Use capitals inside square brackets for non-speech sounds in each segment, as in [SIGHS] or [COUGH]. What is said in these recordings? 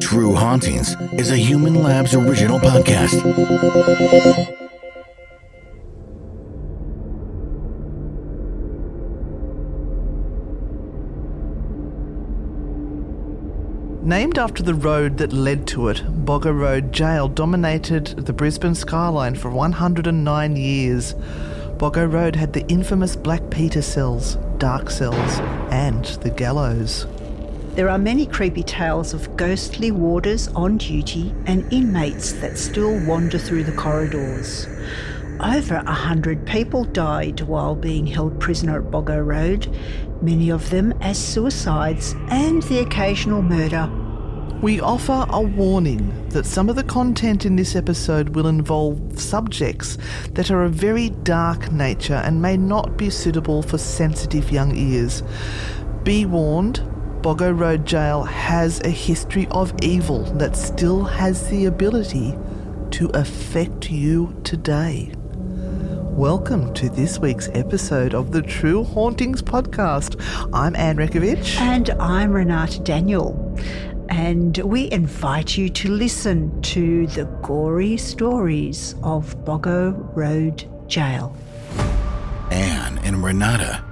True Hauntings is a Human Labs original podcast. Named after the road that led to it, Boggo Road Jail dominated the Brisbane skyline for 109 years. Boggo Road had the infamous Black Peter cells, dark cells, and the gallows. There are many creepy tales of ghostly warders on duty and inmates that still wander through the corridors. Over a hundred people died while being held prisoner at Boggo Road, many of them as suicides and the occasional murder. We offer a warning that some of the content in this episode will involve subjects that are of very dark nature and may not be suitable for sensitive young ears. Be warned, Boggo Road Jail has a history of evil that still has the ability to affect you today. Welcome to this week's episode of the True Hauntings podcast. I'm Anne Rekovich. And I'm Renata Daniel. And we invite you to listen to the gory stories of Boggo Road Jail. Anne and Renata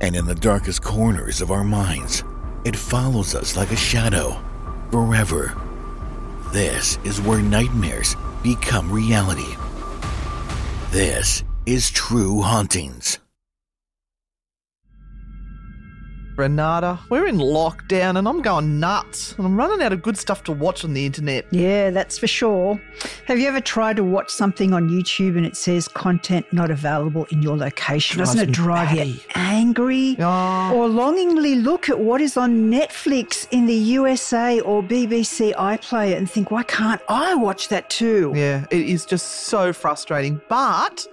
and in the darkest corners of our minds. It follows us like a shadow, forever. This is where nightmares become reality. This is True Hauntings. Renata, we're in lockdown and I'm going nuts and I'm running out of good stuff to watch on the internet. Yeah, that's for sure. Have you ever tried to watch something on YouTube and it says content not available in your location? Drives Doesn't it drive you angry? Oh. Or longingly look at what is on Netflix in the USA or BBC iPlayer and think, why can't I watch that too? Yeah, it is just so frustrating. But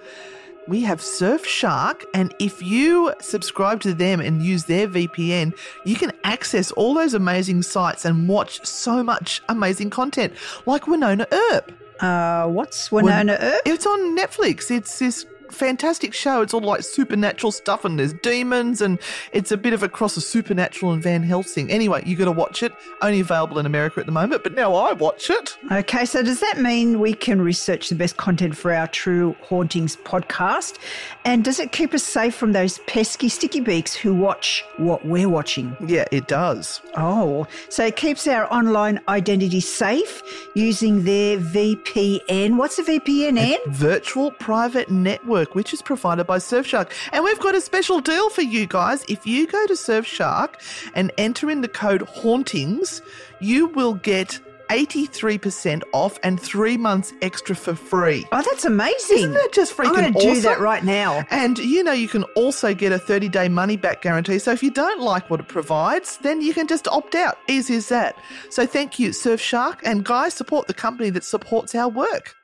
we have Surfshark, and if you subscribe to them and use their VPN, you can access all those amazing sites and watch so much amazing content, like Wynonna Earp. Uh, what's Wynonna Earp? It's on Netflix. It's this fantastic show. It's all like supernatural stuff, and there's demons, and it's a bit of a cross of supernatural and Van Helsing. Anyway, you got to watch it. Only available in America at the moment, but now I watch it. Okay, so does that mean we can research the best content for our True Hauntings podcast? And does it keep us safe from those pesky sticky beaks who watch what we're watching? Yeah, it does. Oh, so it keeps our online identity safe using their VPN. What's a VPN? Virtual Private Network, which is provided by Surfshark. And we've got a special deal for you guys. If you go to Surfshark and enter in the code Hauntings, you will get 83% off and three months extra for free. Oh, that's amazing. Isn't that just freaking I'm going to do that right now. And you know, you can also get a 30 day money back guarantee. So if you don't like what it provides, then you can just opt out. Easy as that. So thank you, Surfshark. And guys, support the company that supports our work.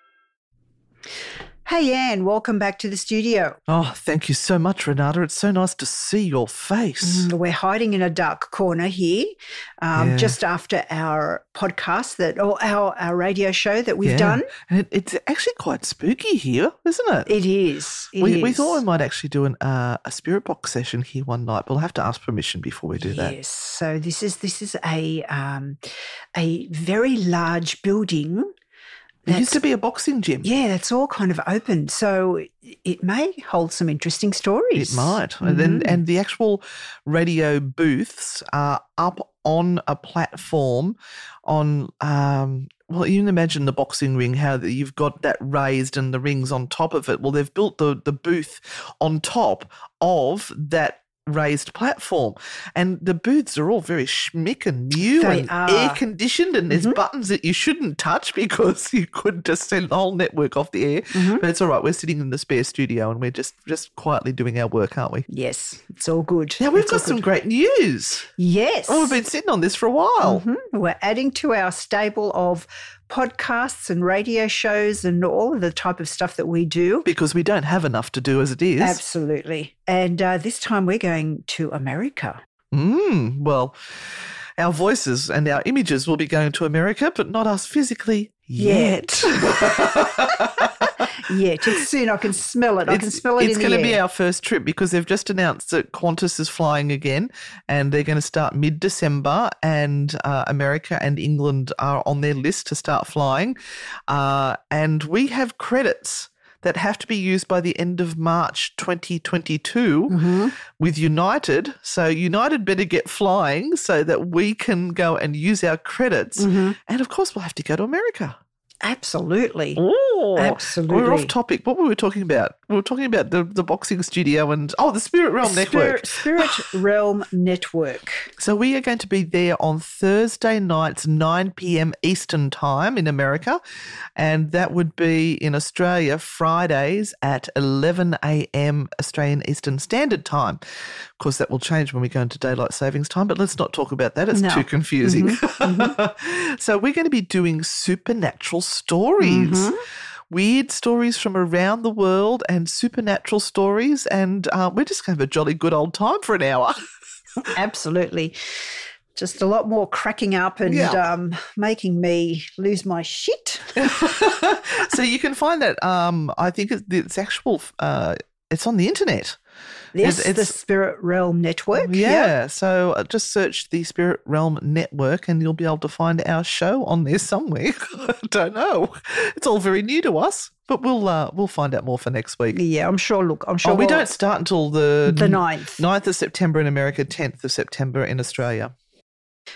Hey, Anne, welcome back to the studio. Oh, thank you so much, Renata. It's so nice to see your face. Mm, We're hiding in a dark corner here, um, Yeah. just after our podcast that, or our, our radio show that we've Yeah. done. And it, it's actually quite spooky here, isn't it? It is. It we, we thought we might actually do an, uh, a spirit box session here one night, but we'll have to ask permission before we do that. Yes. So this is this is a um, a very large building. It used to be a boxing gym. Yeah, that's all kind of open. So it may hold some interesting stories. It might. And then Mhm. and the actual radio booths are up on a platform on um well, you can imagine the boxing ring, how that you've got that raised and the rings on top of it. Well, they've built the, the booth on top of that raised platform. And the booths are all very schmick and new They and are. air conditioned. And there's Mhm. buttons that you shouldn't touch [LAUGHS] because you could just send the whole network off the air. Mhm. But it's all right. We're sitting in the spare studio and we're just, just quietly doing our work, aren't we? Yes, it's all good. Now we've It's got some good. great news. Yes. Oh, we've been sitting on this for a while. Mhm. We're adding to our stable of podcasts and radio shows and all of the type of stuff that we do. Because we don't have enough to do as it is. Absolutely. And uh, this time we're going to America. Mm, well, our voices and our images will be going to America, but not us physically yet. [LAUGHS] Yeah, it's soon. I can smell it. I can smell it it's going to be our first trip because they've just announced that Qantas is flying again and they're going to start mid December, and uh, America and England are on their list to start flying. Uh, and we have credits that have to be used by the end of March 2022 Mm-hmm. with United. So, United better get flying so that we can go and use our credits. Mm-hmm. And of course, we'll have to go to America. Absolutely. Oh, Absolutely. We're off topic. What were we talking about? We were talking about the, the boxing studio and oh, the Spirit Realm Network. Spirit, Spirit [GASPS] Realm Network. So we are going to be there on Thursday nights, 9 p.m. Eastern Time in America, and that would be in Australia Fridays at 11 a.m. Australian Eastern Standard Time. Of course, that will change when we go into daylight savings time, but let's not talk about that. It's No. too confusing. Mm-hmm. Mm-hmm. [LAUGHS] so we're going to be doing supernatural stories. Weird stories from around the world and supernatural stories, and uh, we're just going to have a jolly good old time for an hour. [LAUGHS] Absolutely. Just a lot more cracking up and Yeah. um, making me lose my shit. [LAUGHS] so you can find that. Um, I think it's, it's actual. Uh, it's on the internet. Yes, It's- the Spirit Realm Network. Yeah. So uh, just search the Spirit Realm Network, and you'll be able to find our show on there somewhere. [LAUGHS] I don't know. It's all very new to us, but we'll uh, we'll find out more for next week. Yeah, I'm sure. Look, I'm sure oh, we we'll- don't start until the The 9th. 9th of September in America, 10th of September in Australia.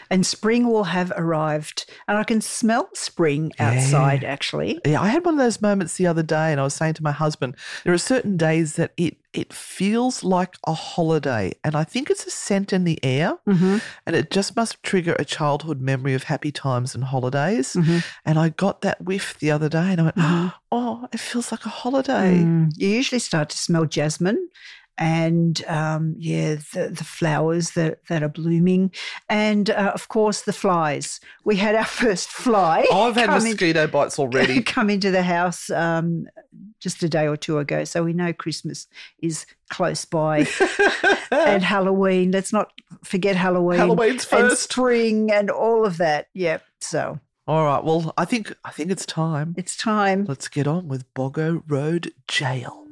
And spring will have arrived. And I can smell spring outside, actually. Yeah, I had one of those moments the other day, and I was saying to my husband, there are certain days that it it feels like a holiday, and I think it's a scent in the air, Mm-hmm. and it just must trigger a childhood memory of happy times and holidays. Mm-hmm. And I got that whiff the other day, and I went, oh, it feels like a holiday. Mm. You usually start to smell jasmine and um, yeah, the, the flowers that, that are blooming. And uh, of course, the flies. We had our [LAUGHS] first fly. I've had come in- mosquito bites already. [LAUGHS] come into the house um, just a day or two ago. So we know Christmas is close by. [LAUGHS] and Halloween. Let's not forget Halloween. Halloween's And first. spring and all of that. Yep. So All right, well, I think I think it's time. it's time. Let's get on with Boggo Road Jail.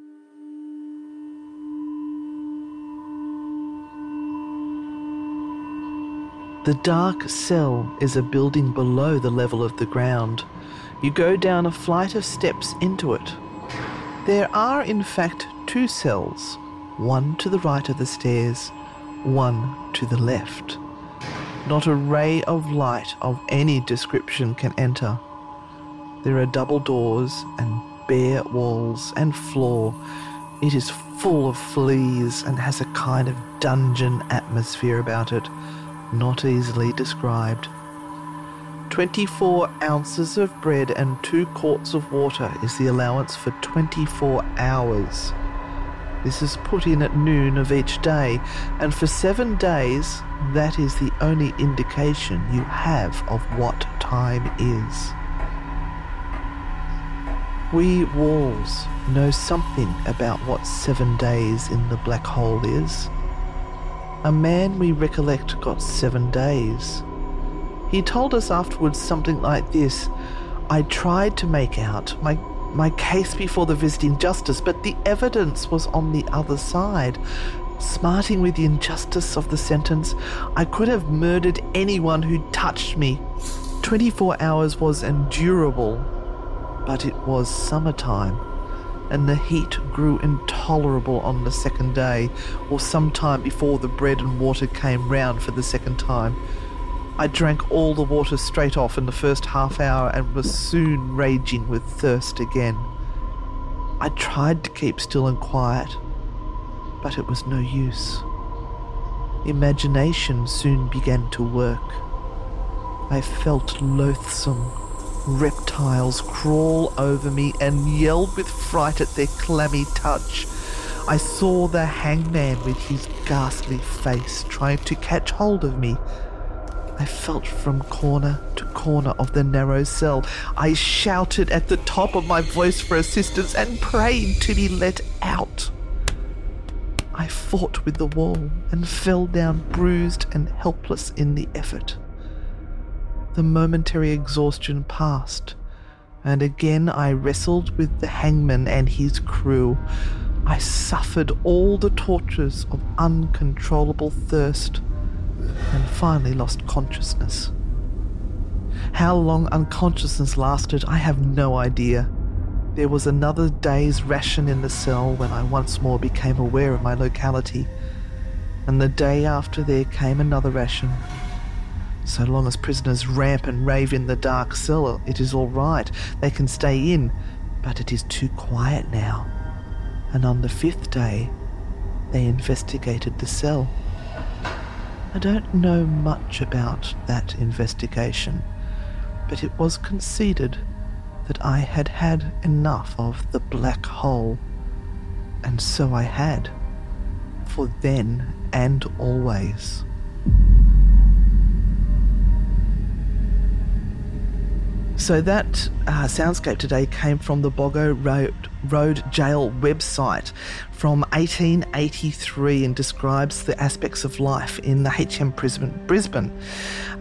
The dark cell is a building below the level of the ground. You go down a flight of steps into it. There are, in fact, two cells, one to the right of the stairs, one to the left. Not a ray of light of any description can enter. There are double doors and bare walls and floor. It is full of fleas and has a kind of dungeon atmosphere about it, not easily described. 24 ounces of bread and two quarts of water is the allowance for 24 hours. This is put in at noon of each day, and for seven days, that is the only indication you have of what time is. We walls know something about what seven days in the black hole is. A man we recollect got seven days. He told us afterwards something like this I tried to make out my, my case before the visiting justice, but the evidence was on the other side. Smarting with the injustice of the sentence, I could have murdered anyone who touched me. 24 hours was endurable, but it was summertime, and the heat grew intolerable on the second day, or some time before the bread and water came round for the second time. I drank all the water straight off in the first half hour and was soon raging with thirst again. I tried to keep still and quiet, but it was no use. Imagination soon began to work. I felt loathsome. Reptiles crawl over me and yelled with fright at their clammy touch. I saw the hangman with his ghastly face trying to catch hold of me. I felt from corner to corner of the narrow cell. I shouted at the top of my voice for assistance and prayed to be let out. I fought with the wall and fell down bruised and helpless in the effort. The momentary exhaustion passed, and again I wrestled with the hangman and his crew. I suffered all the tortures of uncontrollable thirst and finally lost consciousness. How long unconsciousness lasted, I have no idea. There was another day's ration in the cell when I once more became aware of my locality, and the day after there came another ration. So long as prisoners ramp and rave in the dark cell, it is all right. They can stay in, but it is too quiet now. And on the fifth day, they investigated the cell. I don't know much about that investigation, but it was conceded that I had had enough of the black hole. And so I had, for then and always. So that uh, soundscape today came from the Boggo Road, Road Jail website from 1883 and describes the aspects of life in the HM Brisbane. Brisbane.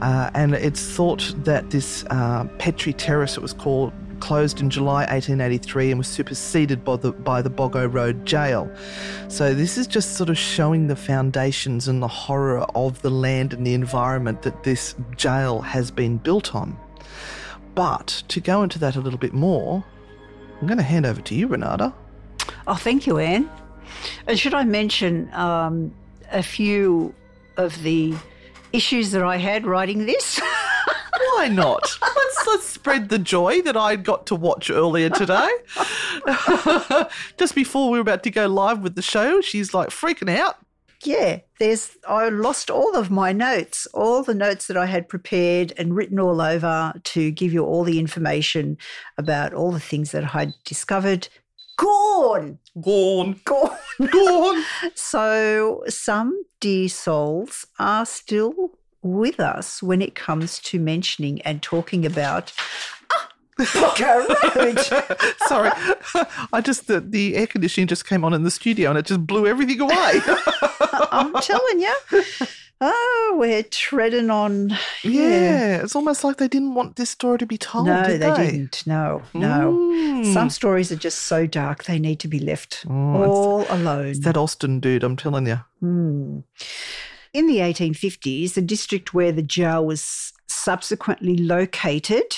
Uh, and it's thought that this uh, Petrie Terrace, it was called, closed in July 1883 and was superseded by the, by the Boggo Road Jail. So this is just sort of showing the foundations and the horror of the land and the environment that this jail has been built on. But to go into that a little bit more, I'm going to hand over to you, Renata. Oh, thank you, Anne. And should I mention um, a few of the issues that I had writing this? [LAUGHS] Why not? let's, let's spread the joy that I got to watch earlier today. [LAUGHS] Just before we were about to go live with the show, she's like freaking out yeah, there's I lost all of my notes, all the notes that I had prepared and written all over to give you all the information about all the things that I'd discovered. Gone, gone, gone, gone. [LAUGHS] so some dear souls are still with us when it comes to mentioning and talking about [LAUGHS] Sorry, I just the, the air conditioning just came on in the studio and it just blew everything away. [LAUGHS] I'm telling you. Oh, we're treading on. Yeah. yeah. it's almost like they didn't want this story to be told. No, did they, they, didn't. No, no. Mm. Some stories are just so dark they need to be left oh, all alone. That Austin dude, I'm telling you. Mm. In the 1850s, the district where the jail was subsequently located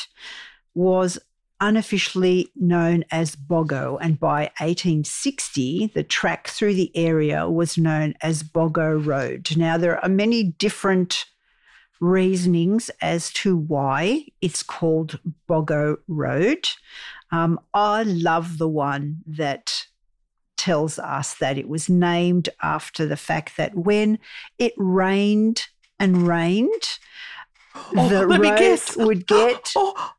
was unofficially known as Boggo, and by 1860, the track through the area was known as Boggo Road. Now, there are many different reasonings as to why it's called Boggo Road. Um, I love the one that tells us that it was named after the fact that when it rained and rained, oh, the road would get [GASPS] oh,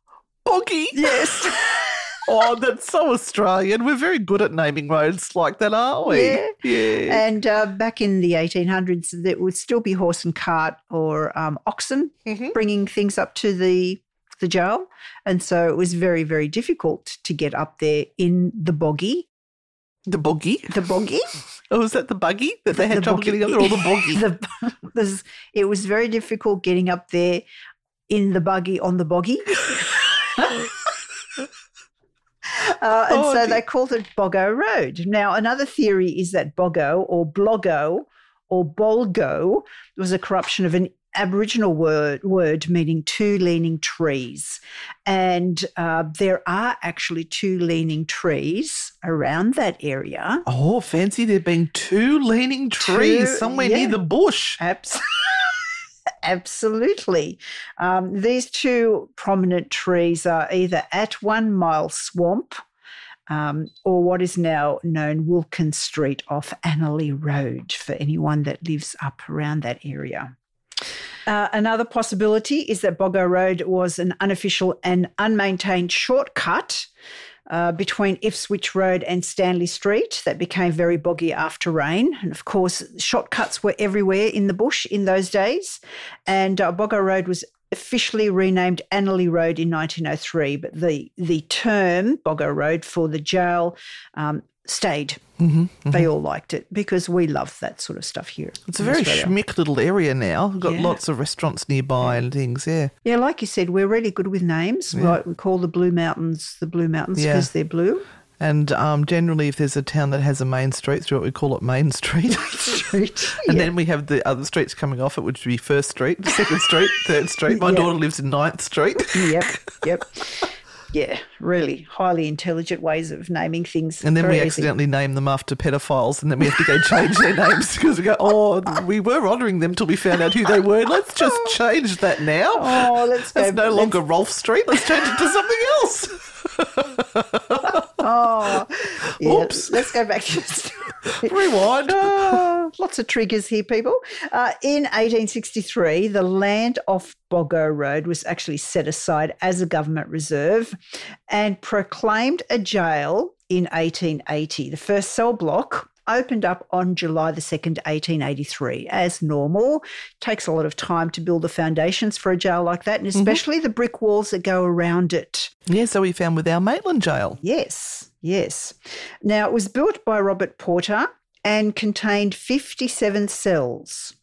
Boggy. Yes. [LAUGHS] oh, that's so Australian. We're very good at naming roads like that, aren't we? Yeah. yeah. And uh, back in the 1800s, there would still be horse and cart or um, oxen mm-hmm. bringing things up to the the jail. And so it was very, very difficult to get up there in the boggy. The boggy? The boggy? [LAUGHS] Oh, was that the buggy that they had The trouble boggy- getting up there, or the boggy? [LAUGHS] the, it was very difficult getting up there in the buggy on the boggy. [LAUGHS] Uh, and Oh, so they called it Boggo Road. Now, another theory is that Boggo or Blogo or Bolgo was a corruption of an Aboriginal word, word meaning two leaning trees. And uh, there are actually two leaning trees around that area. Oh, fancy there being two leaning trees Two- somewhere yeah. near the bush. Abs- [LAUGHS] Absolutely. Um, these two prominent trees are either at One Mile Swamp um, or what is now known Wilkins Street off Annerley Road for anyone that lives up around that area. Uh, another possibility is that Boggo Road was an unofficial and unmaintained shortcut uh, between Ipswich Road and Stanley Street that became very boggy after rain. And of course, shortcuts were everywhere in the bush in those days. And uh, Boggo Road was officially renamed Annerley Road in 1903, but the, the term Boggo Road for the jail um, stayed. Mm-hmm, They all liked it because we love that sort of stuff here. It's a very Australia. schmick little area now. We've got Yeah. lots of restaurants nearby and things, yeah. Yeah, like you said, we're really good with names. right? we call the Blue Mountains the Blue Mountains Yeah. because they're blue. And um, generally, if there's a town that has a main street through it, we call it Main Street. Street. [LAUGHS] and Yeah. then we have the other streets coming off it, which would be First Street, Second Street, Third Street. My [LAUGHS] Yeah. daughter lives in Ninth Street. yep, yep. [LAUGHS] Yeah, really highly intelligent ways of naming things. And then we easy. accidentally name them after pedophiles, and then we have to go change their names because we go, oh, we were honouring them till we found out who they were. Let's just change that now. Oh, let's go. That's no longer Rolf Street. Let's change it to something else. [LAUGHS] Oh, yeah, Oops. Let's go back to. Rewind. Ah, lots of triggers here, people. Uh, in 1863, the land off Boggo Road was actually set aside as a government reserve and proclaimed a jail in 1880. The first cell block opened up on July the 2nd, 1883. As normal, takes a lot of time to build the foundations for a jail like that, and especially the brick walls that go around it. Yeah, so we found with our Maitland jail. Yes, yes. Now, it was built by Robert Porter and contained 57 cells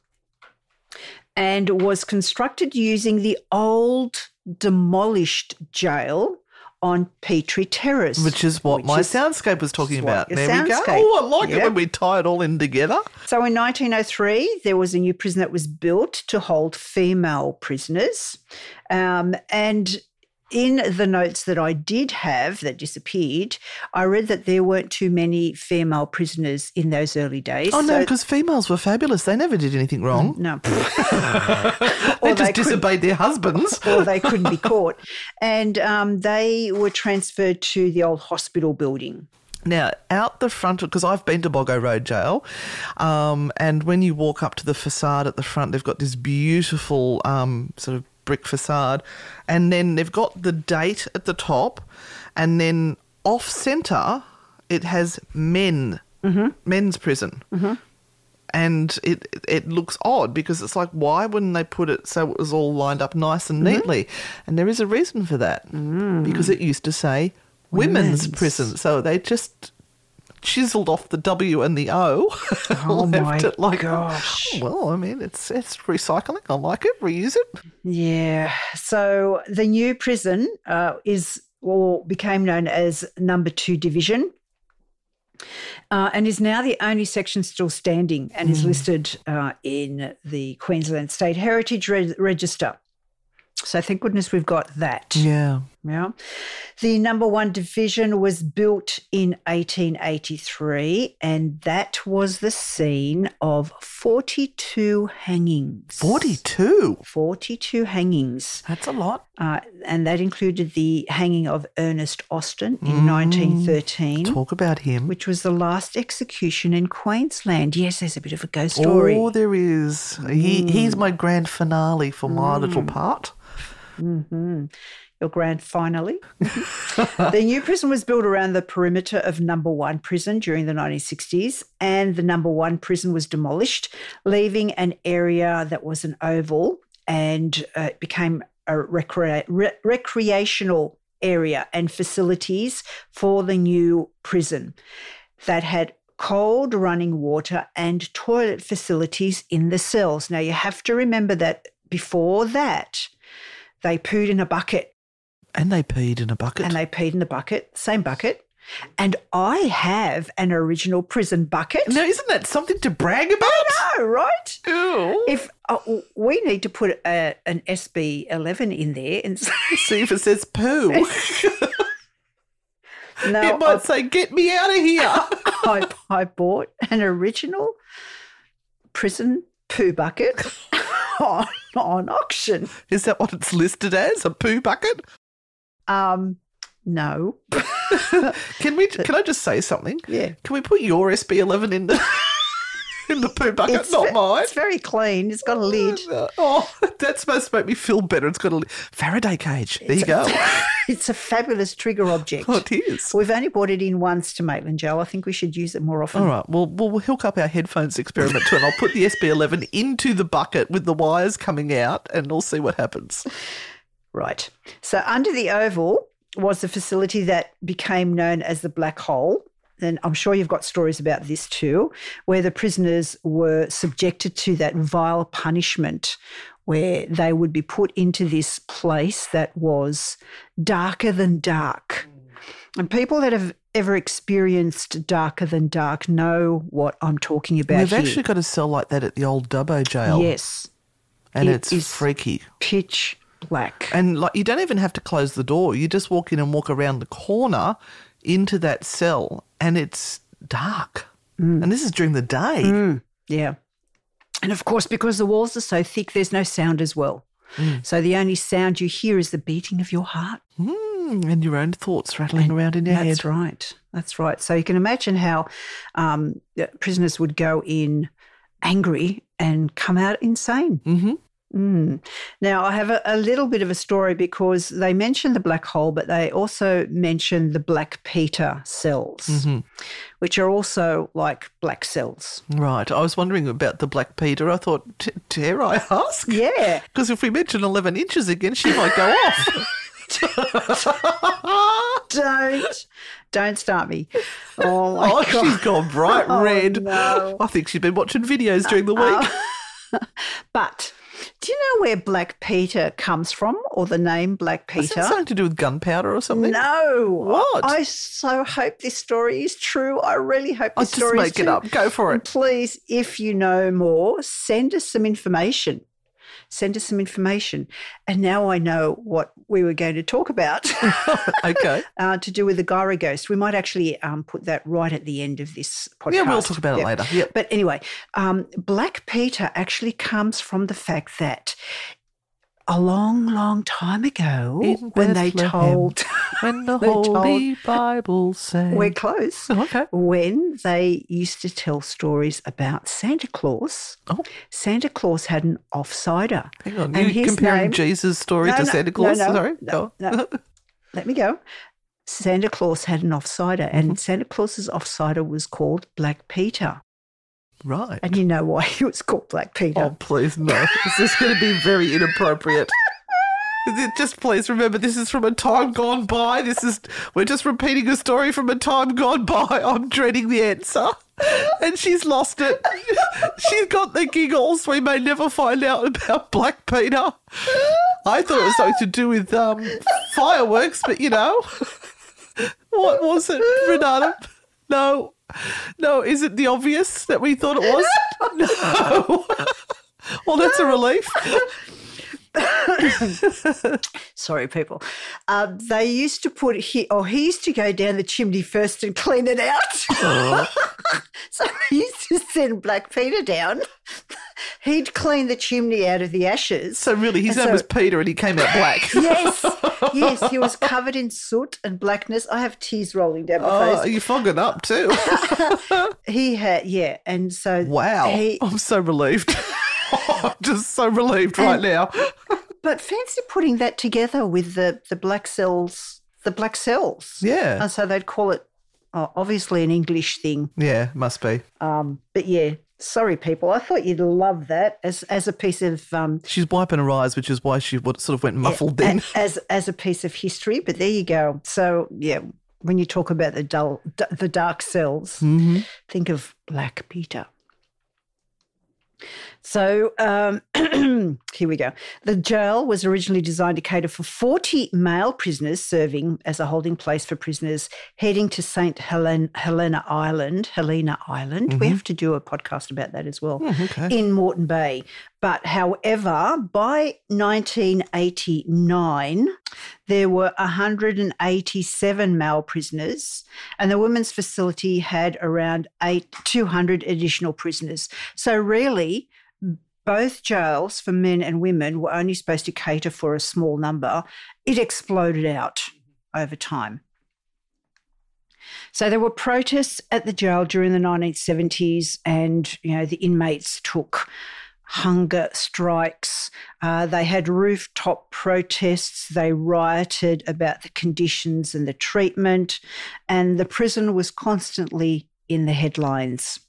and was constructed using the old demolished jail on Petrie Terrace. Which is what which my is- soundscape was talking about. There we go. Oh, I like it when we tie it all in together. So in 1903, there was a new prison that was built to hold female prisoners. Um, and in the notes that I did have that disappeared, I read that there weren't too many female prisoners in those early days. Oh, no, So- because females were fabulous. They never did anything wrong. no. [LAUGHS] [LAUGHS] They just they disobeyed their husbands. [LAUGHS] or they couldn't be caught. And um, they were transferred to the old hospital building. Now, out the front, because I've been to Boggo Road Jail, um, and when you walk up to the facade at the front, they've got this beautiful um, sort of brick facade, and then they've got the date at the top, and then off centre, it has men, mm-hmm. men's prison. Mm-hmm. And it it looks odd because it's like why wouldn't they put it so it was all lined up nice and mm-hmm. neatly? And there is a reason for that mm. because it used to say women's, Women's. prison, so they just chiseled off the W and the O. [LAUGHS] Oh [LAUGHS] left my it like, gosh. Well, I mean, it's it's recycling. I like it. Reuse it. Yeah. So the new prison uh, is or became known as Number Two Division. Uh, and is now the only section still standing and is listed uh, in the Queensland State Heritage Re- Register. So thank goodness we've got that. Yeah. Yeah. The number one division was built in 1883, and that was the scene of 42 hangings. Forty-two. 42 hangings. That's a lot. Uh, and that included the hanging of Ernest Austin in mm. 1913, Talk about him. which was the last execution in Queensland. Yes, there's a bit of a ghost oh, story. Oh, there is. He mm. he's my grand finale for my little mm. part. Mm-hmm. Your grand finally. [LAUGHS] the new prison was built around the perimeter of number one prison during the 1960s, and the number one prison was demolished, leaving an area that was an oval and uh, it became a recrea- re- recreational area and facilities for the new prison that had cold running water and toilet facilities in the cells. Now, you have to remember that before that, they pooed in a bucket And they peed in a bucket. and they peed in a bucket, same bucket. And I have an original prison bucket. now, isn't that something to brag about? No, right? Ew. If uh, we need to put a, an SB 11 in there and [LAUGHS] See if it says poo. no, [LAUGHS] [LAUGHS] it might say, get me out of here. I, I bought an original prison poo bucket on, on auction. Is that what it's listed as? A poo bucket? Um, no. [LAUGHS] Can we? Can I just say something? Yeah. Can we put your SB11 in the [LAUGHS] in the poo bucket, It's not ve- mine? It's very clean. It's got a lid. [LAUGHS] Oh, that's supposed to make me feel better. It's got a li- Faraday cage. There you go. It's a fabulous trigger object. Oh, it is. We've only brought it in once to Maitland Joe. I think we should use it more often. All right. Well, we'll, we'll hook up our headphones experiment too, and I'll put the SB11 into the bucket with the wires coming out, and we'll see what happens. Right. So under the oval was the facility that became known as the Black Hole. And I'm sure you've got stories about this too, where the prisoners were subjected to that vile punishment where they would be put into this place that was darker than dark. And people that have ever experienced darker than dark know what I'm talking about. We've here. actually got a cell like that at the old Dubbo jail. yes, and it it's freaky. pitch black. And like you don't even have to close the door. You just walk in and walk around the corner into that cell and it's dark. Mm. And this is during the day. Yeah. And of course, because the walls are so thick, there's no sound as well. Mm. So the only sound you hear is the beating of your heart. Mm, and your own thoughts rattling around in your That's head. right. That's right. So you can imagine how um, prisoners would go in angry and come out insane. Mm-hmm. Mm. Now, I have a, a little bit of a story because they mentioned the black hole, but they also mentioned the black Peter cells, Mm-hmm. which are also like black cells. Right. I was wondering about the Black Peter. I thought, "D- dare I ask? Yeah. [LAUGHS] Because if we mention 11 inches again, she might go off. [LAUGHS] don't don't start me oh my oh, god she's gone bright Oh, red. no. I think she's been watching videos during the week. [LAUGHS] but do you know where black peter comes from or the name black Is peter something to do with gunpowder or something? no What? i so hope this story is true i really hope I'll this just story is make it true. up. Go for And it. please if you know more send us some information send us some information and now i know what we were going to talk about [LAUGHS] Okay. [LAUGHS] uh, to do with the gyro ghost. We might actually um, put that right at the end of this podcast. Yeah, we'll talk about it later. Yep. But anyway, um, Black Peter actually comes from the fact that a long, long time ago, In when they told, [LAUGHS] When [LAUGHS] the They told- Holy Bible said we're close. Oh, okay. When they used to tell stories about Santa Claus, Oh. Santa Claus had an offsider. Hang on. And you comparing name- Jesus' story No, to no, Santa Claus? no, Sorry. no, no. [LAUGHS] Let me go. Santa Claus had an offsider, Mm-hmm. and Santa Claus's offsider was called Black Peter. Right. And you know why he was called Black Peter. Oh, please, no. This is going to be very inappropriate? Just please remember, this is from a time gone by. This is we're just repeating a story from a time gone by. I'm dreading the answer, and she's lost it. she's got the giggles. We may never find out about Black Peter. I thought it was something to do with um, fireworks, but you know, what was it, Renata? No, no. Is it the obvious that we thought it was? [LAUGHS] No. [LAUGHS] Well, that's a relief. [LAUGHS] [COUGHS] Sorry, people. Um, they used to put he or he used to go down the chimney first and clean it out. [LAUGHS] so he used to send Black Peter down. He'd clean the chimney out of the ashes. So really, his And name so- was Peter, and he came out black. [LAUGHS] yes, [LAUGHS] yes, he was covered in soot and blackness. I have tears rolling down my Oh, face. you're fogging up too. He had, yeah, and so Wow, He, I'm so relieved. I'm [LAUGHS] just so relieved right now. [LAUGHS] but fancy putting that together with the the black cells, the black cells. Yeah, And so they'd call it oh, obviously an English thing. yeah, must be. Um, but yeah, Sorry, people. I thought you'd love that as as a piece of um, She's wiping her eyes, which is why she sort of went muffled then. as as a piece of history. But there you go. So yeah, when you talk about the dull, d- the dark cells, think of Black Peter. So um, [CLEARS THROAT] here we go. The jail was originally designed to cater for 40 male prisoners serving as a holding place for prisoners heading to St. Helen, Helena Island. Helena Island. We have to do a podcast about that as well in Moreton Bay. But however, by 1989, there were 187 male prisoners, and the women's facility had around eight, 200 additional prisoners. So, really, both jails for men and women were only supposed to cater for a small number. It exploded out over time. So there were protests at the jail during the 1970s, and you know the inmates took hunger strikes. Uh, they had rooftop protests. They rioted about the conditions and the treatment, and the prison was constantly in the headlines.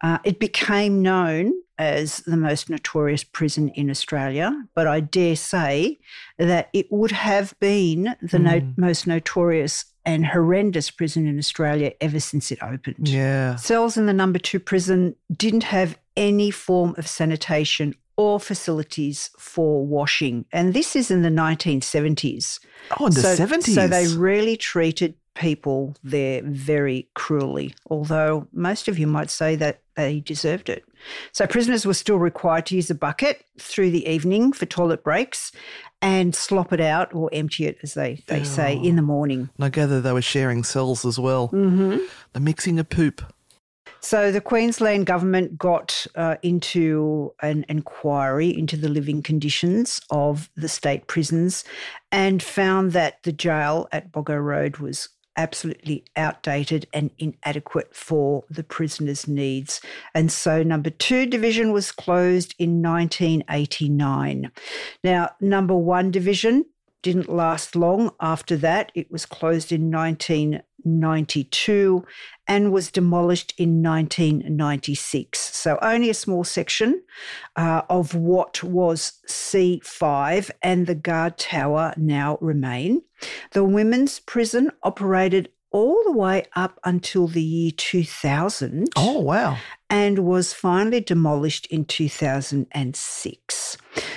Uh, it became known as the most notorious prison in Australia, but I dare say that it would have been the hmm. no- most notorious and horrendous prison in Australia ever since it opened. Yeah. Cells in the number two prison didn't have any form of sanitation or facilities for washing. And this is in the 1970s. Oh, in the so, 70s. So they really treated people there very cruelly, although most of you might say that they deserved it. So prisoners were still required to use a bucket through the evening for toilet breaks and slop it out or empty it, as they, they say, in the morning. And I gather they were sharing cells as well. Mm-hmm. The mixing of poop. So the Queensland government got uh, into an inquiry into the living conditions of the state prisons and found that the jail at Boggo Road was absolutely outdated and inadequate for the prisoners' needs. And so number two division was closed in 1989. Now, number one division didn't last long after that. It was closed in 1992 and was demolished in 1996. So only a small section uh, of what was C5 and the guard tower now remain. The women's prison operated all the way up until the year 2000 Oh, wow. and was finally demolished in 2006.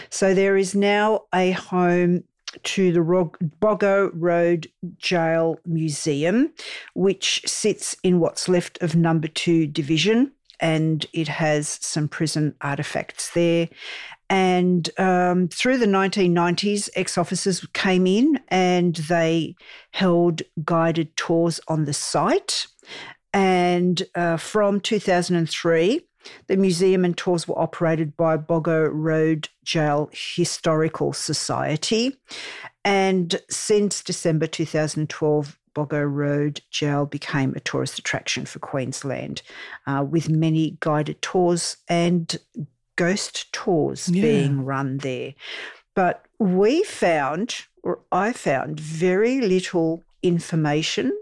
So there is now a home to the Boggo Road Jail Museum, which sits in what's left of number two division. And it has some prison artifacts there. And um, through the 1990s, ex officers came in and they held guided tours on the site. And uh, from 2003, the museum and tours were operated by Boggo Road Jail Historical Society. And since December 2012, Boggo Road Jail became a tourist attraction for Queensland, uh, with many guided tours and ghost tours Yeah. being run there. But we found, or I found, very little information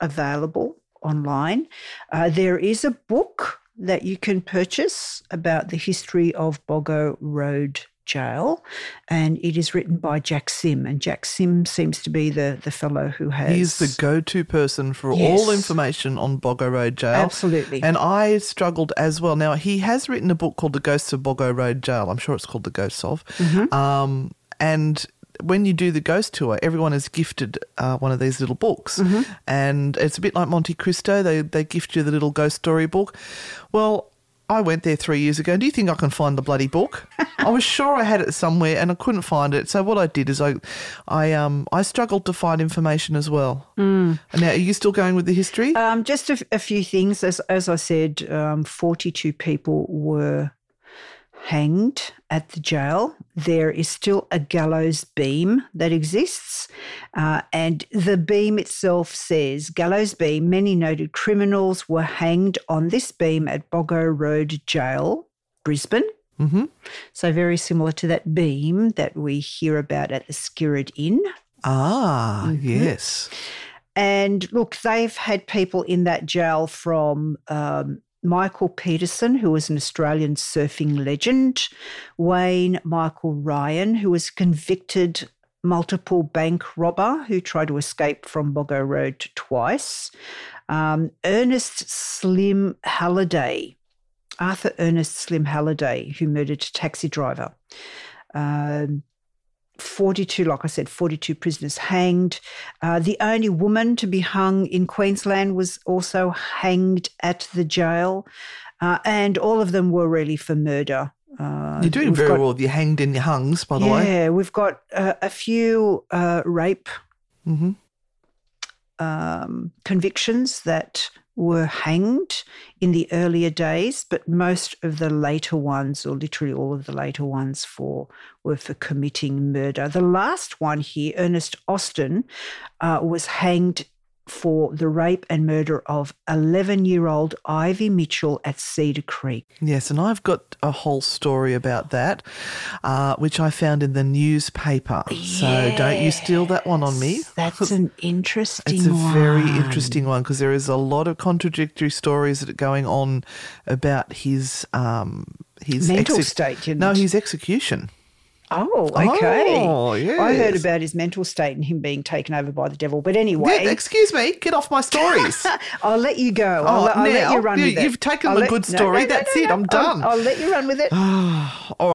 available online. Uh, there is a book that you can purchase about the history of Boggo Road Jail, and it is written by Jack Sim. And Jack Sim seems to be the, the fellow who has. He's the go to person for Yes. all information on Boggo Road Jail. Absolutely. And I struggled as well. Now, he has written a book called The Ghosts of Boggo Road Jail. I'm sure it's called The Ghosts of. Mm-hmm. Um, and when you do the ghost tour, everyone is gifted uh, one of these little books. Mm-hmm. And it's a bit like Monte Cristo. They, they gift you the little ghost story book. Well, I went there three years ago. Do you think I can find the bloody book? [LAUGHS] I was sure I had it somewhere and I couldn't find it. So what I did is I, I um, I struggled to find information as well. Mm. And now, are you still going with the history? Um, just a, a few things. As, as I said, um, 42 people were hanged at the jail. There is still a gallows beam that exists. Uh, and the beam itself says gallows beam, many noted criminals were hanged on this beam at Boggo Road Jail, Brisbane. mm-hmm. So, very similar to that beam that we hear about at the Skirrid Inn. Ah, Mm-hmm. yes. And look, they've had people in that jail from um, Michael Peterson, who was an Australian surfing legend, Wayne Michael Ryan, who was convicted multiple bank robber who tried to escape from Boggo Road twice, um, Ernest Slim Halliday, Arthur Ernest Slim Halliday, who murdered a taxi driver. Um, 42, like I said, 42 prisoners hanged. Uh, the only woman to be hung in Queensland was also hanged at the jail. Uh, and all of them were really for murder. Uh, You're doing very got, well your hanged and your hungs, by the yeah, way. Yeah, we've got uh, a few uh, rape mm-hmm. um, convictions that were hanged in the earlier days, but most of the later ones, or literally all of the later ones, for were for committing murder. The last one here, Ernest Austin, uh, was hanged for the rape and murder of 11 year old Ivy Mitchell at Cedar Creek. Yes, and I've got a whole story about that, uh, which I found in the newspaper. Yes. So don't you steal that one on me. That's [LAUGHS] an interesting It's a one. very interesting one because there is a lot of contradictory stories that are going on about his. Um, his mental exe- state. No, his execution. Oh, okay. Oh, yes. I heard about his mental state and him being taken over by the devil. But anyway. Yeah, excuse me, get off my stories. [LAUGHS] I'll let you go. I'll, oh, I'll now, let you run you, with it. You've taken I'll the let, good story. No, no, That's no, it. I'm done. I'll, I'll, let you run with it. [SIGHS]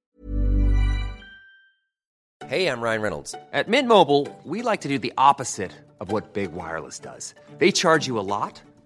Hey, I'm Ryan Reynolds. At Mint Mobile, we like to do the opposite of what Big Wireless does. They charge you a lot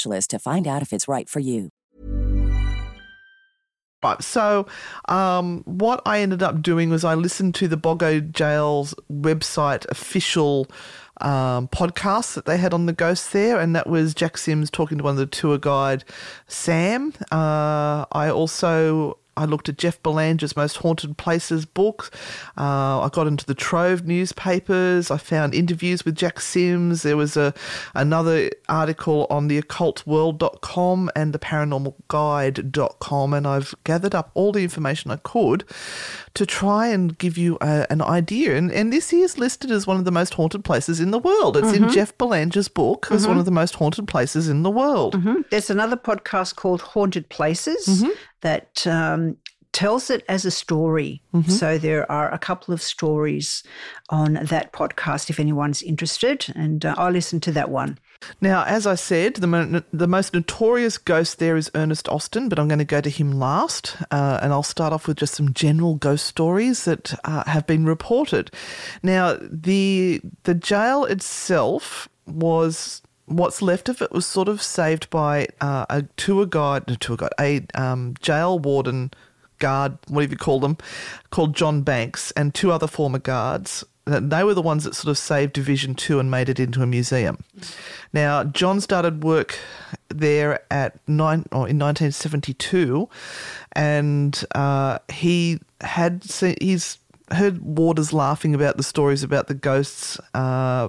specialist to find out if it's right for you. Right, so um, what I ended up doing was I listened to the Boggo Jail's website official um, podcast that they had on the ghost there, and that was Jack Sims talking to one of the tour guide, Sam. Uh, I also I looked at Jeff Belanger's Most Haunted Places books. Uh, I got into the Trove newspapers. I found interviews with Jack Sims. There was a another article on the occultworld.com and the paranormalguide.com, and I've gathered up all the information I could to try and give you a, an idea. And, and this is listed as one of the most haunted places in the world. It's mm-hmm. in Jeff Belanger's book as mm-hmm. one of the most haunted places in the world. Mm-hmm. There's another podcast called Haunted Places mm-hmm. That um, tells it as a story. So there are a couple of stories on that podcast if anyone's interested. And uh, I listened to that one. Now, as I said, the, mo- the most notorious ghost there is Ernest Austin, but I'm going to go to him last. Uh, and I'll start off with just some general ghost stories that uh, have been reported. Now, the the jail itself was what's left of it was sort of saved by uh, a tour guide, no tour guide, a um, jail warden guard, whatever you call them, called John Banks, and two other former guards. They were the ones that sort of saved Division Two and made it into a museum. Now, John started work there at nine or in 1972, and uh, he had he's heard warders laughing about the stories about the ghosts. Uh,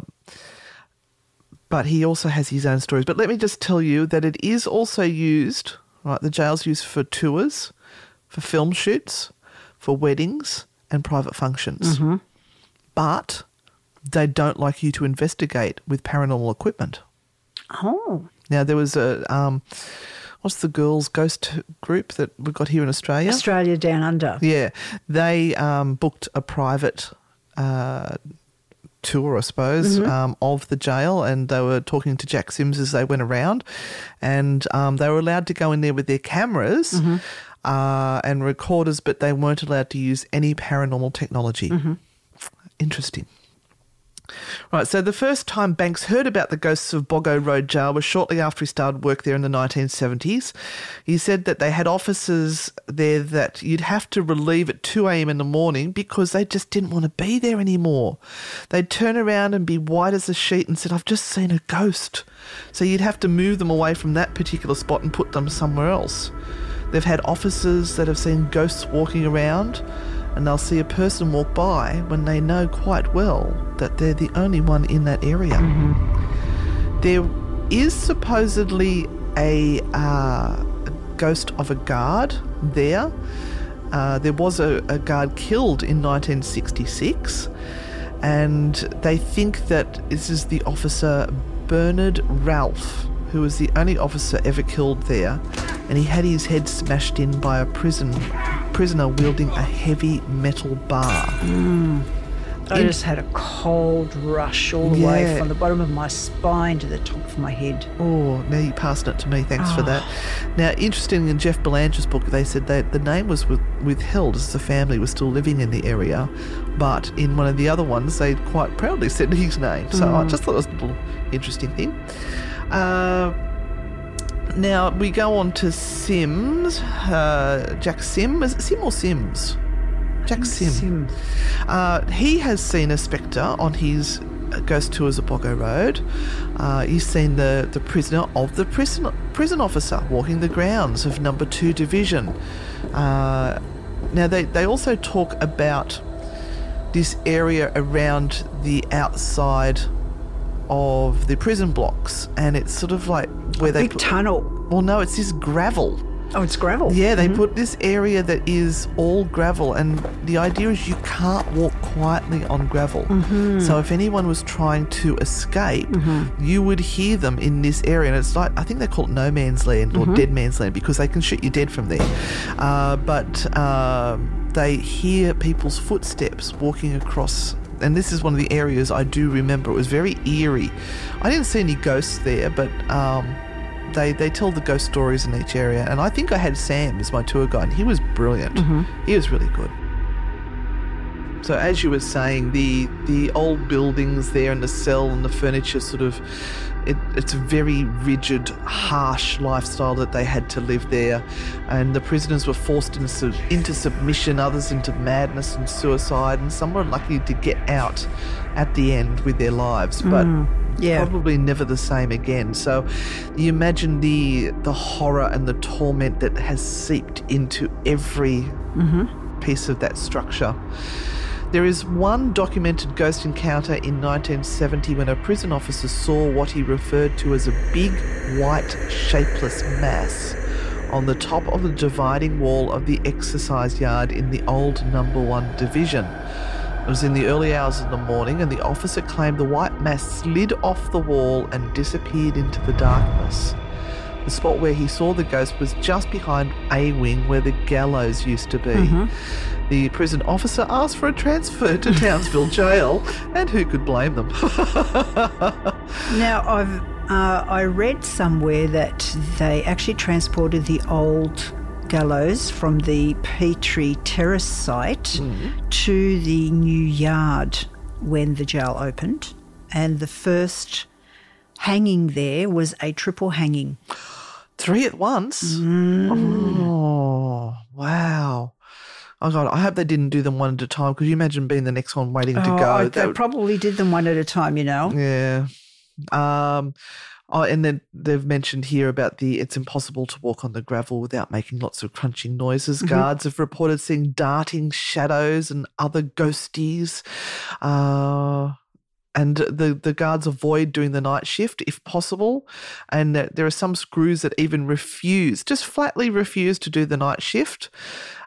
but he also has his own stories. But let me just tell you that it is also used, right? The jail's used for tours, for film shoots, for weddings, and private functions. But they don't like you to investigate with paranormal equipment. Oh, Now, there was a, um, what's the girls' ghost group that we've got here in Australia? Australia Down Under. Yeah, they um, booked a private uh, tour, I suppose, um, of the jail, and they were talking to Jack Sims as they went around, and um, they were allowed to go in there with their cameras. Uh, and recorders, but they weren't allowed to use any paranormal technology. Interesting. Right, so the first time Banks heard about the ghosts of Boggo Road Jail was shortly after he started work there in the 1970s. He said that they had officers there that you'd have to relieve at 2 a.m. in the morning because they just didn't want to be there anymore. They'd turn around and be white as a sheet and said, I've just seen a ghost. So you'd have to move them away from that particular spot and put them somewhere else. They've had officers that have seen ghosts walking around and they'll see a person walk by when they know quite well that they're the only one in that area. There is supposedly a, uh, ghost of a guard there. Uh, there was a, a guard killed in 1966, and they think that this is the officer Bernard Ralph, who was the only officer ever killed there, and he had his head smashed in by a prison prisoner wielding a heavy metal bar. Mm. I In- just had a cold rush all the way from the bottom of my spine to the top of my head. Oh, now you passed it to me. Thanks for ah. that. Now, interesting in Jeff Belanger's book, they said that the name was with, withheld as the family was still living in the area, but in one of the other ones, they quite proudly said his name. So I mm. just thought it was a little interesting thing. Uh, now we go on to Sims, uh, Jack Sim. Is it Sim or Sims? Jack Sim. Sim. Uh, he has seen a spectre on his uh, ghost tours of Boggo Road. Uh, he's seen the, the prisoner of the prison, prison officer walking the grounds of Number 2 Division. Uh, now, they, they also talk about this area around the outside of the prison blocks, and it's sort of like where they Big put, tunnel. well, no, it's this gravel. Oh, it's gravel. Yeah, they put this area that is all gravel, and the idea is you can't walk quietly on gravel. So if anyone was trying to escape, you would hear them in this area, and it's like I think they call it no man's land or dead man's land because they can shoot you dead from there. Uh, but um, they hear people's footsteps walking across. And this is one of the areas I do remember. It was very eerie. I didn't see any ghosts there, but um, they they tell the ghost stories in each area, and I think I had Sam as my tour guide. And he was brilliant. He was really good. So as you were saying, the the old buildings there and the cell and the furniture sort of it, it's a very rigid, harsh lifestyle that they had to live there, and the prisoners were forced into, into submission, others into madness and suicide, and some were lucky to get out at the end with their lives, mm, but yeah. probably never the same again. So you imagine the the horror and the torment that has seeped into every mm-hmm. piece of that structure. There is one documented ghost encounter in 1970 when a prison officer saw what he referred to as a big, white, shapeless mass on the top of the dividing wall of the exercise yard in the old number one division. It was in the early hours of the morning, and the officer claimed the white mass slid off the wall and disappeared into the darkness. The spot where he saw the ghost was just behind A Wing, where the gallows used to be. Mm-hmm. The prison officer asked for a transfer to [LAUGHS] Townsville Jail, and who could blame them? [LAUGHS] Now, I've uh, I read somewhere that they actually transported the old gallows from the Petrie Terrace site to the new yard when the jail opened, and the first hanging there was a triple hanging. Three at once? Oh, wow. Oh, God, I hope they didn't do them one at a time. Could you imagine being the next one waiting to Oh, go? I- That they probably did them one at a time, you know. Yeah. Um, oh, and then they've mentioned here about the it's impossible to walk on the gravel without making lots of crunching noises. Guards have reported seeing darting shadows and other ghosties. Uh, and the, the guards avoid doing the night shift if possible. And that there are some screws that even refuse, just flatly refuse to do the night shift.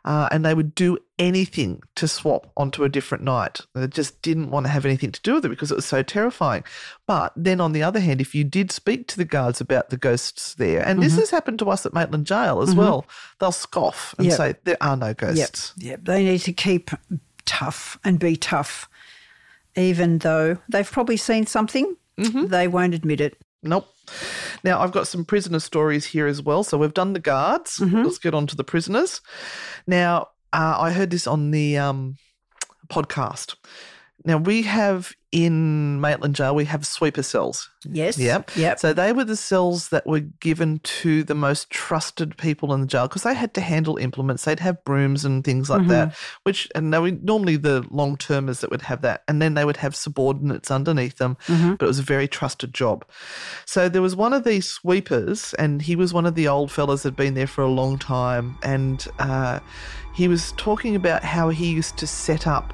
Uh, and they would do anything to swap onto a different night. They just didn't want to have anything to do with it because it was so terrifying. But then on the other hand, if you did speak to the guards about the ghosts there, and this has happened to us at Maitland Jail as well, they'll scoff and Yep. say there are no ghosts. Yep, yep. They need to keep tough and be tough, even though they've probably seen something. They won't admit it. Nope. Now, I've got some prisoner stories here as well. So we've done the guards. Let's get on to the prisoners. Now, uh, I heard this on the um, podcast. Now, we have in Maitland Jail, we have sweeper cells. Yes. Yep. Yep. So they were the cells that were given to the most trusted people in the jail because they had to handle implements. They'd have brooms and things like that, which, and they were normally the long termers that would have that. And then they would have subordinates underneath them, but it was a very trusted job. So there was one of these sweepers, and he was one of the old fellas that had been there for a long time. And uh, he was talking about how he used to set up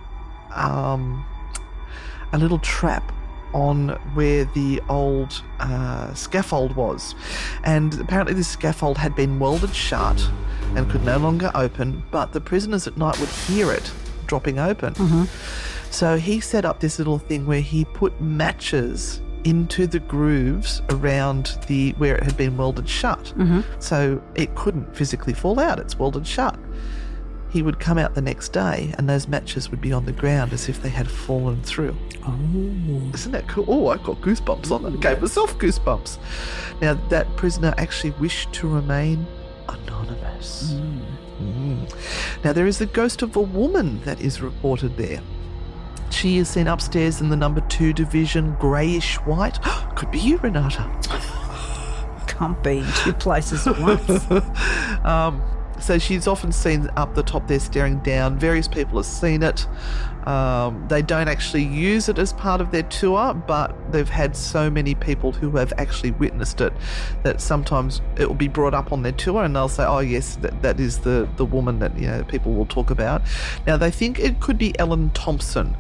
um, a little trap on where the old uh, scaffold was. And apparently, this scaffold had been welded shut and could no longer open, but the prisoners at night would hear it dropping open. So he set up this little thing where he put matches into the grooves around the where it had been welded shut. So it couldn't physically fall out. It's welded shut. He would come out the next day and those matches would be on the ground as if they had fallen through. Oh. Isn't that cool? Oh, I got goosebumps on that. Gave myself goosebumps. Now, that prisoner actually wished to remain anonymous. Mm. Now, there is the ghost of a woman that is reported there. She is seen upstairs in the number two division, greyish white. [GASPS] Could be you, Renata. Can't be two places at once. [LAUGHS] Um, so she's often seen up the top there staring down. Various people have seen it. Um, they don't actually use it as part of their tour, but they've had so many people who have actually witnessed it that sometimes it will be brought up on their tour and they'll say, oh, yes, that, that is the, the woman that you know people will talk about. Now, they think it could be Ellen Thompson.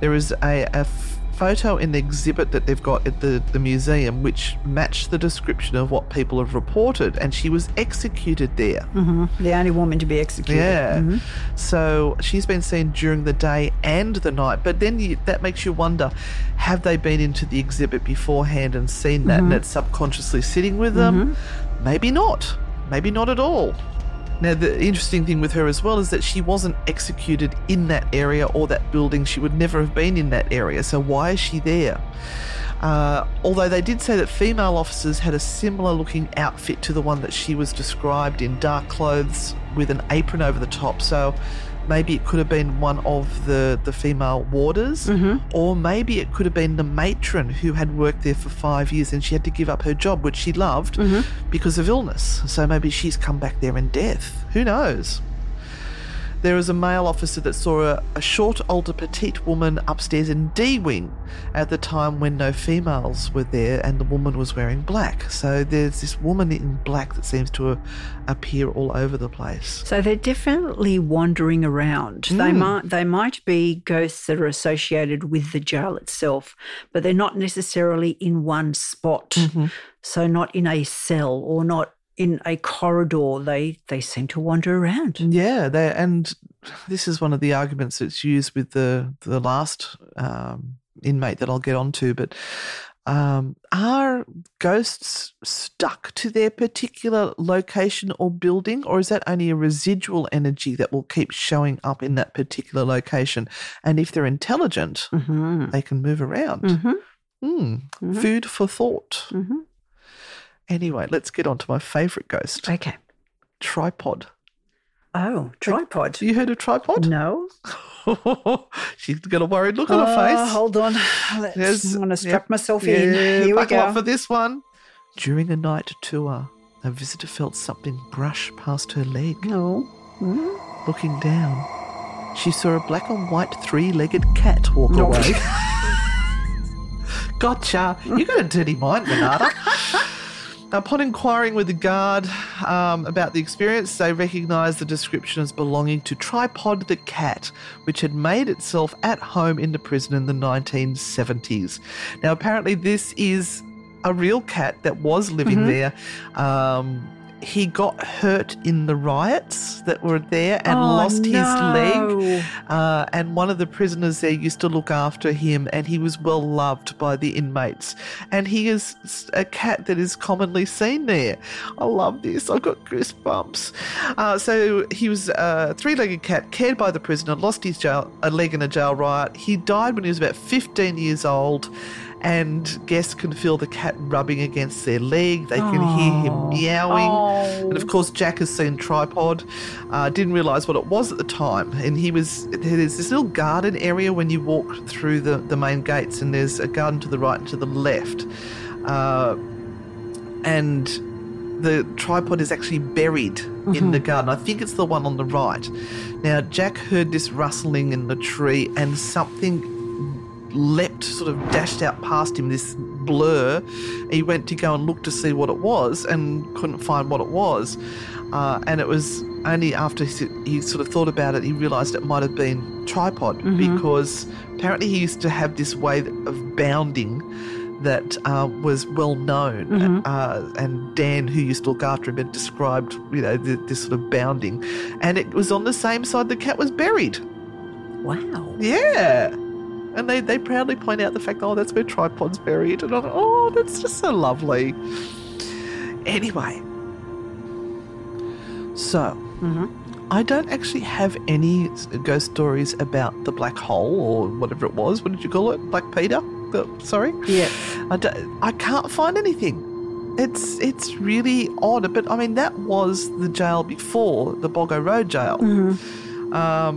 There is a, photo in the exhibit that they've got at the, the museum which matched the description of what people have reported, and she was executed there. Mm-hmm. the only woman to be executed. Yeah. Mm-hmm. So she's been seen during the day and the night. But then you, that makes you wonder have they been into the exhibit beforehand and seen that mm-hmm. and it's subconsciously sitting with them? Maybe not. Maybe not at all. Now, the interesting thing with her as well is that she wasn't executed in that area or that building. She would never have been in that area. So, why is she there? Uh, although they did say that female officers had a similar looking outfit to the one that she was described in dark clothes with an apron over the top. So maybe it could have been one of the, the female warders, mm-hmm. or maybe it could have been the matron who had worked there for five years and she had to give up her job, which she loved, mm-hmm. because of illness. So maybe she's come back there in death. Who knows? There is a male officer that saw a, a short, older, petite woman upstairs in D Wing at the time when no females were there and the woman was wearing black. So there's this woman in black that seems to uh, appear all over the place. So they're definitely wandering around. They might they might be ghosts that are associated with the jail itself, but they're not necessarily in one spot. So not in a cell or not in a corridor. They they seem to wander around. Yeah, they and this is one of the arguments that's used with the the last um, inmate that I'll get onto. But Um, are ghosts stuck to their particular location or building, or is that only a residual energy that will keep showing up in that particular location? And if they're intelligent, Mm-hmm. they can move around. Mm-hmm. Hmm. Food for thought. Mm-hmm. Anyway, let's get on to my favourite ghost Okay. tripod. Oh, tripod. Have You heard of tripod? No. [LAUGHS] She's got a worried look on her Oh, face. Hold on. Let's, Yes, I'm going to strap yep. myself Yeah, in. Here we buckle up go. for this one. During a night tour, a visitor felt something brush past her leg. No. Looking down, she saw a black and white three-legged cat walk No. away. [LAUGHS] gotcha. You got a dirty mind, Renata. [LAUGHS] Upon inquiring with the guard um, about the experience, they recognised the description as belonging to Tripod the cat, which had made itself at home in the prison in the 1970s. Now, apparently, this is a real cat that was living there. Um, he got hurt in the riots that were there and Oh, lost his leg. Uh, and one of the prisoners there used to look after him, and he was well loved by the inmates. And he is a cat that is commonly seen there. I love this. I've got goosebumps. Uh, so he was a three legged cat cared by the prisoner, lost his jail, a leg in a jail riot. He died when he was about 15 years old. And guests can feel the cat rubbing against their leg. They can hear him meowing. Oh. And of course, Jack has seen Tripod. Uh, didn't realise what it was at the time. And he was, there's this little garden area when you walk through the, the main gates, and there's a garden to the right and to the left. Uh, and the tripod is actually buried in the garden. I think it's the one on the right. Now, Jack heard this rustling in the tree, and something leapt, sort of dashed out past him, this blur. He went to go and look to see what it was and couldn't find what it was. Uh, and it was only after he, he sort of thought about it, he realised it might have been tripod because apparently he used to have this way of bounding that uh, was well known. Uh, and Dan, who used to look after him, had described, you know, th- this sort of bounding. And it was on the same side the cat was buried. Wow. Yeah. And they, they proudly point out the fact, oh, that's where tripod's buried. And I'm like, oh, that's just so lovely. Anyway. So, I don't actually have any ghost stories about the black hole or whatever it was. What did you call it? Black Peter? Sorry? Yeah. I, don't- I can't find anything. It's it's really odd, but I mean that was the jail before the Boggo Road jail, um,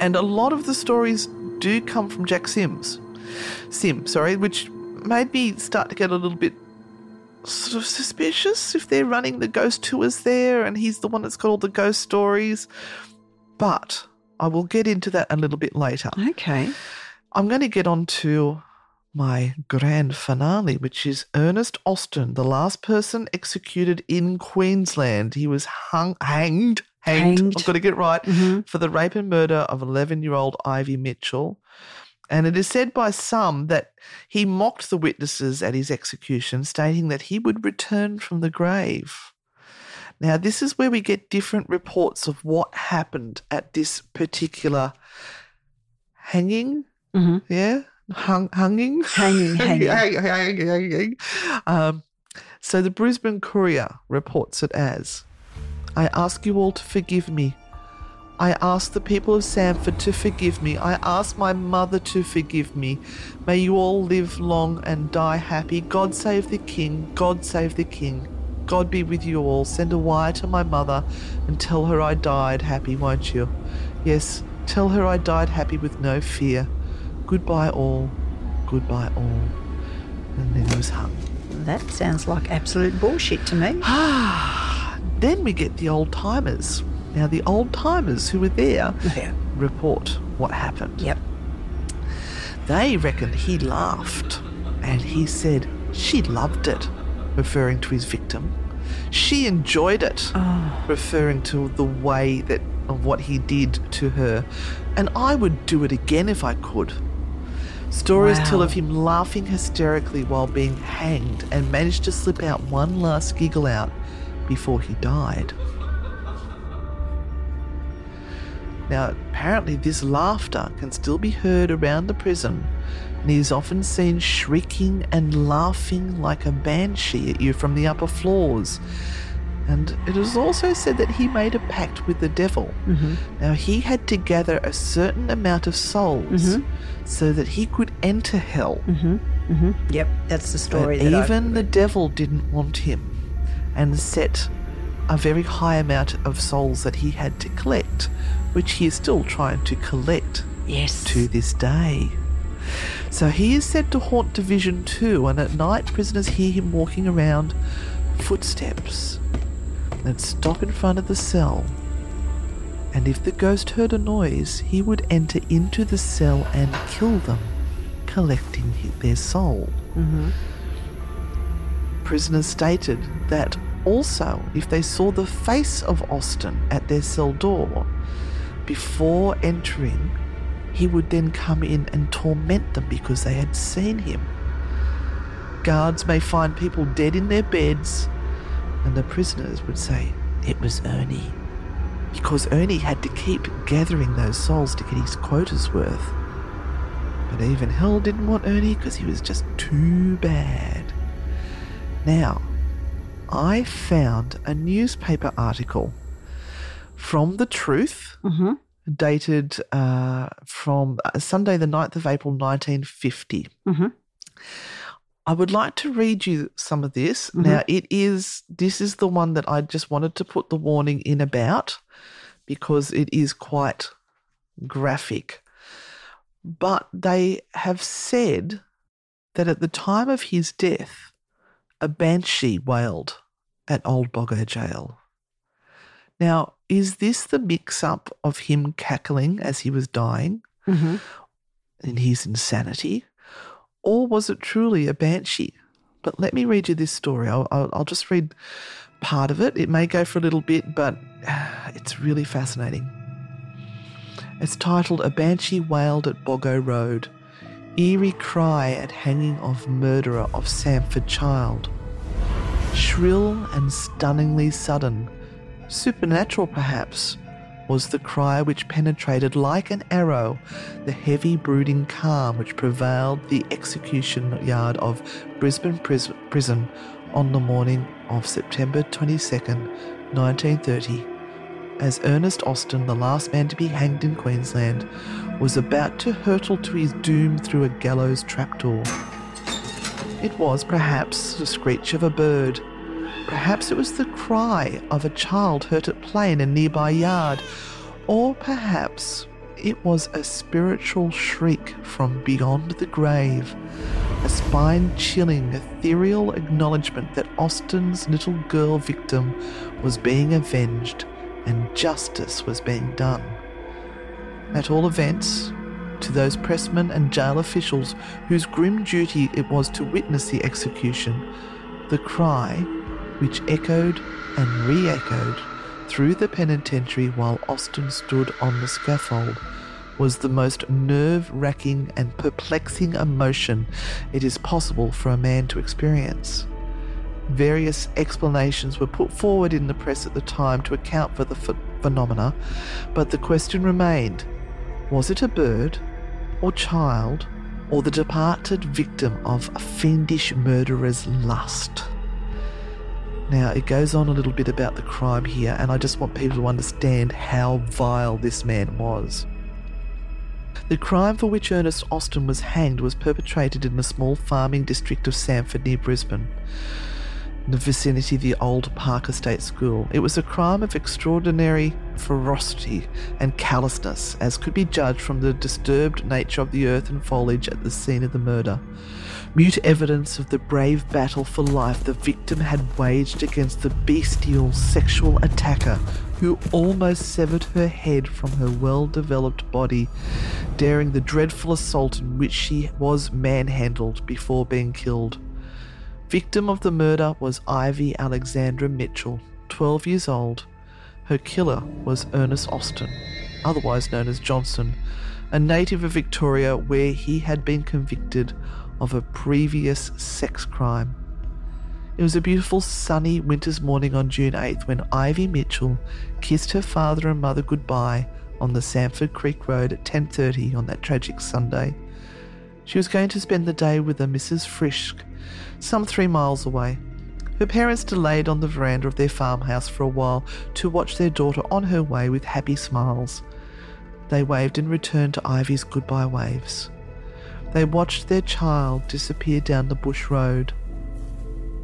and a lot of the stories do come from Jack Sims, Sim, sorry, which made me start to get a little bit sort of suspicious if they're running the ghost tours there, and he's the one that's got all the ghost stories. But I will get into that a little bit later. Okay. I'm going to get on to my grand finale, which is Ernest Austin, the last person executed in Queensland. He was hung, hanged, hanged, Hanged. I've got to get right, for the rape and murder of 11 year old Ivy Mitchell. And it is said by some that he mocked the witnesses at his execution, stating that he would return from the grave. Now, this is where we get different reports of what happened at this particular hanging. Mhm. Yeah, hung, hanging, [LAUGHS] Hanging, hanging. hanging, hanging, hanging. Um, so the Brisbane Courier reports it as I ask you all to forgive me. I ask the people of Samford to forgive me. I ask my mother to forgive me. May you all live long and die happy. God save the King. God save the King. God be with you all. Send a wire to my mother and tell her I died happy, won't you? Yes, tell her I died happy with no fear. Goodbye, all. Goodbye, all. And then he was hung. That sounds like absolute bullshit to me. [SIGHS] [SIGHS] [SIGHS] Then we get the old timers. Now, the old timers who were there Yeah. report what happened. Yep. They reckon he laughed and he said she loved it, referring to his victim. She enjoyed it, oh. referring to the way that of what he did to her. And I would do it again if I could. Stories tell of him laughing hysterically while being hanged and managed to slip out one last giggle out before he died. Now, apparently, this laughter can still be heard around the prison, And he is often seen shrieking and laughing like a banshee at you from the upper floors. And it is also said that he made a pact with the devil. Mm-hmm. Now, he had to gather a certain amount of souls mm-hmm. so that he could enter hell. Mm-hmm. Yep, that's the But story. that I- even the devil didn't want him and set a very high amount of souls that he had to collect, which he is still trying to collect yes. to this day. So he is said to haunt Division 2, and at night prisoners hear him walking around footsteps that stop in front of the cell. And if the ghost heard a noise, he would enter into the cell and kill them, collecting their soul. Mm-hmm. Prisoners stated that also, if they saw the face of Austin at their cell door before entering, he would then come in and torment them because they had seen him. Guards may find people dead in their beds, and the prisoners would say, It was Ernie. Because Ernie had to keep gathering those souls to get his quotas worth. But even hell didn't want Ernie because he was just too bad. Now, I found a newspaper article from The Truth, dated uh, from uh, Sunday, the 9th of April, 1950. I would like to read you some of this. Now, it is, this is the one that I just wanted to put the warning in about because it is quite graphic. But they have said that at the time of his death, a banshee wailed at Old Boggo Jail. Now, is this the mix up of him cackling as he was dying mm-hmm. in his insanity? Or was it truly a banshee? But let me read you this story. I'll, I'll, I'll just read part of it. It may go for a little bit, but [SIGHS] it's really fascinating. It's titled A Banshee Wailed at Boggo Road. Eerie cry at hanging of murderer of Samford child. Shrill and stunningly sudden, supernatural perhaps, was the cry which penetrated like an arrow the heavy brooding calm which prevailed the execution yard of Brisbane Pris- Prison on the morning of September 22nd, 1930, as Ernest Austin, the last man to be hanged in Queensland, was about to hurtle to his doom through a gallows trapdoor. It was perhaps the screech of a bird. Perhaps it was the cry of a child hurt at play in a nearby yard. Or perhaps it was a spiritual shriek from beyond the grave. A spine chilling, ethereal acknowledgement that Austin's little girl victim was being avenged and justice was being done. At all events, to those pressmen and jail officials whose grim duty it was to witness the execution, the cry, which echoed and re echoed through the penitentiary while Austin stood on the scaffold, was the most nerve wracking and perplexing emotion it is possible for a man to experience. Various explanations were put forward in the press at the time to account for the ph- phenomena, but the question remained was it a bird, or child, or the departed victim of a fiendish murderer's lust? Now, it goes on a little bit about the crime here, and I just want people to understand how vile this man was. The crime for which Ernest Austin was hanged was perpetrated in the small farming district of Samford near Brisbane, the vicinity of the old Parker State School. It was a crime of extraordinary ferocity and callousness, as could be judged from the disturbed nature of the earth and foliage at the scene of the murder. Mute evidence of the brave battle for life the victim had waged against the bestial sexual attacker who almost severed her head from her well developed body, daring the dreadful assault in which she was manhandled before being killed. Victim of the murder was Ivy Alexandra Mitchell, 12 years old. Her killer was Ernest Austin, otherwise known as Johnson, a native of Victoria where he had been convicted of a previous sex crime. It was a beautiful sunny winter's morning on June 8th when Ivy Mitchell kissed her father and mother goodbye on the Samford Creek Road at 10:30 on that tragic Sunday. She was going to spend the day with a Mrs. Frisch, some three miles away. Her parents delayed on the veranda of their farmhouse for a while to watch their daughter on her way with happy smiles. They waved in return to Ivy's goodbye waves. They watched their child disappear down the bush road.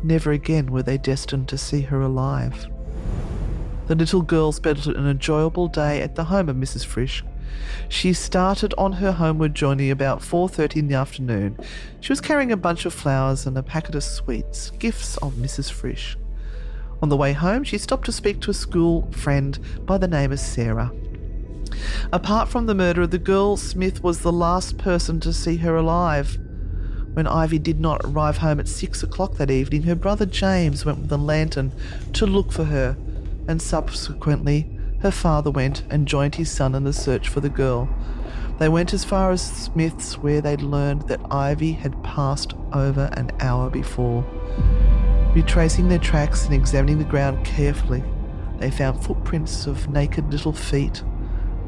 Never again were they destined to see her alive. The little girl spent an enjoyable day at the home of Mrs. Frisch. She started on her homeward journey about 4:30 in the afternoon. She was carrying a bunch of flowers and a packet of sweets, gifts of Mrs. Frisch. On the way home, she stopped to speak to a school friend by the name of Sarah. Apart from the murder of the girl, Smith was the last person to see her alive. When Ivy did not arrive home at six o'clock that evening, her brother James went with a lantern to look for her, and subsequently, her father went and joined his son in the search for the girl. They went as far as Smith's, where they'd learned that Ivy had passed over an hour before. Retracing their tracks and examining the ground carefully, they found footprints of naked little feet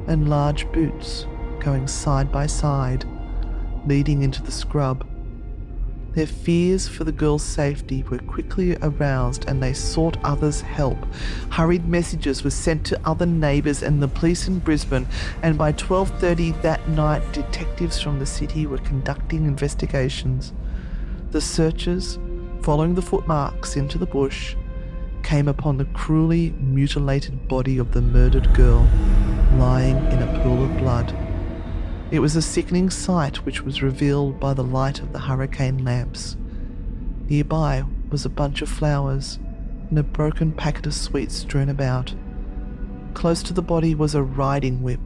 and large boots going side by side, leading into the scrub. Their fears for the girl's safety were quickly aroused and they sought others' help. Hurried messages were sent to other neighbours and the police in Brisbane, and by 12:30 that night detectives from the city were conducting investigations. The searchers, following the footmarks into the bush, came upon the cruelly mutilated body of the murdered girl lying in a pool of blood. It was a sickening sight which was revealed by the light of the hurricane lamps. Nearby was a bunch of flowers and a broken packet of sweets strewn about. Close to the body was a riding whip.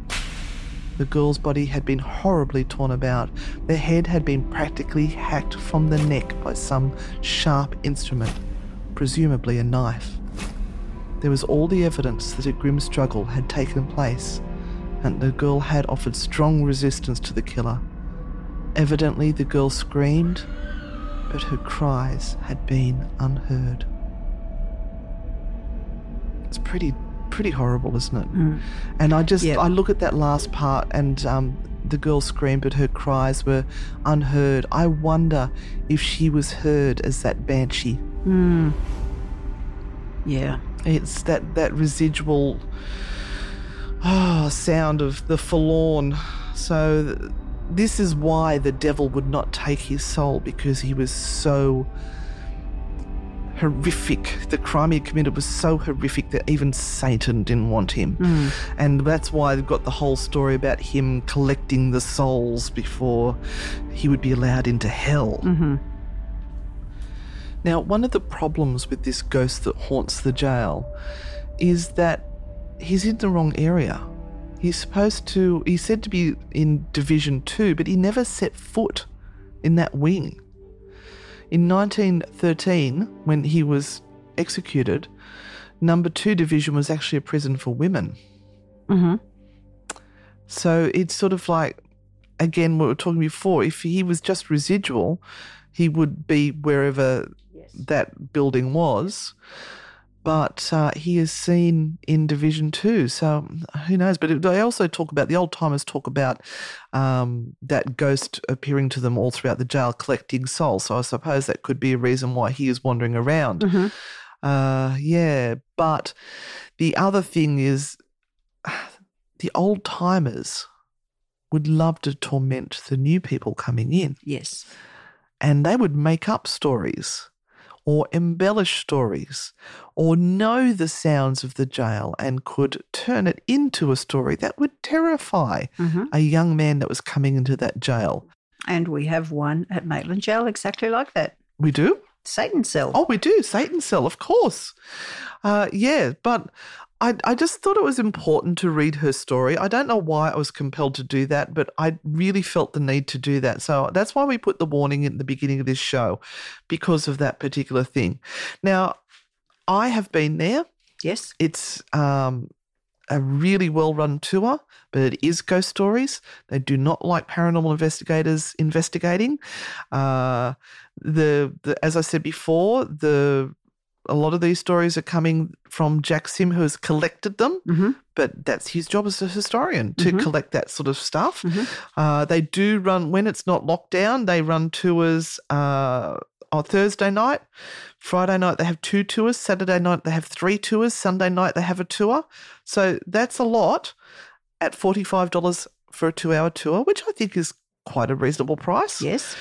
The girl's body had been horribly torn about. The head had been practically hacked from the neck by some sharp instrument, presumably a knife. There was all the evidence that a grim struggle had taken place and the girl had offered strong resistance to the killer. Evidently, the girl screamed, but her cries had been unheard. It's pretty, pretty horrible, isn't it? Mm. And I just, Yep. I look at that last part, and um, the girl screamed, but her cries were unheard. I wonder if she was heard as that banshee. Mm. Yeah. It's that that residual ah sound of the forlorn. So th- this is why the devil would not take his soul because he was so horrific. The crime he committed was so horrific that even Satan didn't want him. And that's why they've got the whole story about him collecting the souls before he would be allowed into hell. Now, one of the problems with this ghost that haunts the jail is that he's in the wrong area. He's supposed to, he's said to be in Division 2, but he never set foot in that wing. In 1913, when he was executed, number 2 division was actually a prison for women. Mm-hmm. So it's sort of like, again, what we were talking before, if he was just residual, he would be wherever that building was. But uh, he is seen in Division Two, so who knows? But they also talk about the old timers talk about um, that ghost appearing to them all throughout the jail, collecting souls. So I suppose that could be a reason why he is wandering around. Uh, yeah, but the other thing is, [SIGHS] the old timers would love to torment the new people coming in, Yes. and they would make up stories or embellish stories or know the sounds of the jail and could turn it into a story that would terrify Mhm. a young man that was coming into that jail. And we have one at Maitland Jail exactly like that. We do? Satan cell. Oh, we do. Satan Cell, of course. Uh, yeah, but I, I just thought it was important to read her story. I don't know why I was compelled to do that, but I really felt the need to do that. So that's why we put the warning in the beginning of this show because of that particular thing. Now, I have been there. Yes. It's um, a really well run tour, but it is ghost stories. They do not like paranormal investigators investigating. Uh, the, the as I said before, the a lot of these stories are coming from Jack Sim, who has collected them, Mm-hmm. but that's his job as a historian to Mhm. collect that sort of stuff. Mhm. Uh, they do run, when it's not locked down, they run tours uh, on Thursday night. Friday night, they have two tours. Saturday night, they have three tours. Sunday night, they have a tour. So that's a lot at $45 for a two hour tour, which I think is quite a reasonable price. Yes.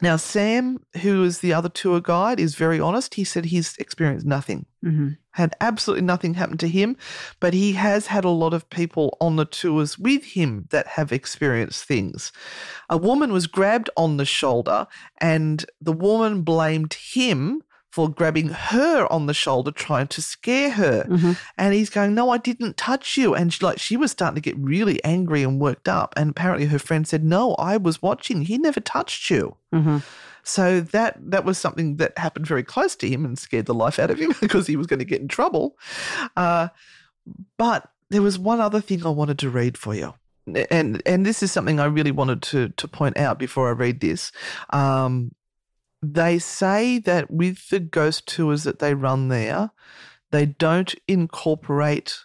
Now, Sam, who is the other tour guide, is very honest. He said he's experienced nothing, Mm-hmm. had absolutely nothing happen to him, but he has had a lot of people on the tours with him that have experienced things. A woman was grabbed on the shoulder, and the woman blamed him for grabbing her on the shoulder, trying to scare her. Mm-hmm. And he's going, "No, I didn't touch you." And she, like she was starting to get really angry and worked up. And apparently, her friend said, "No, I was watching. He never touched you." Mm-hmm. So that that was something that happened very close to him and scared the life out of him [LAUGHS] because he was going to get in trouble. Uh, but there was one other thing I wanted to read for you. And and this is something I really wanted to to point out before I read this. Um, they say that with the ghost tours that they run there, they don't incorporate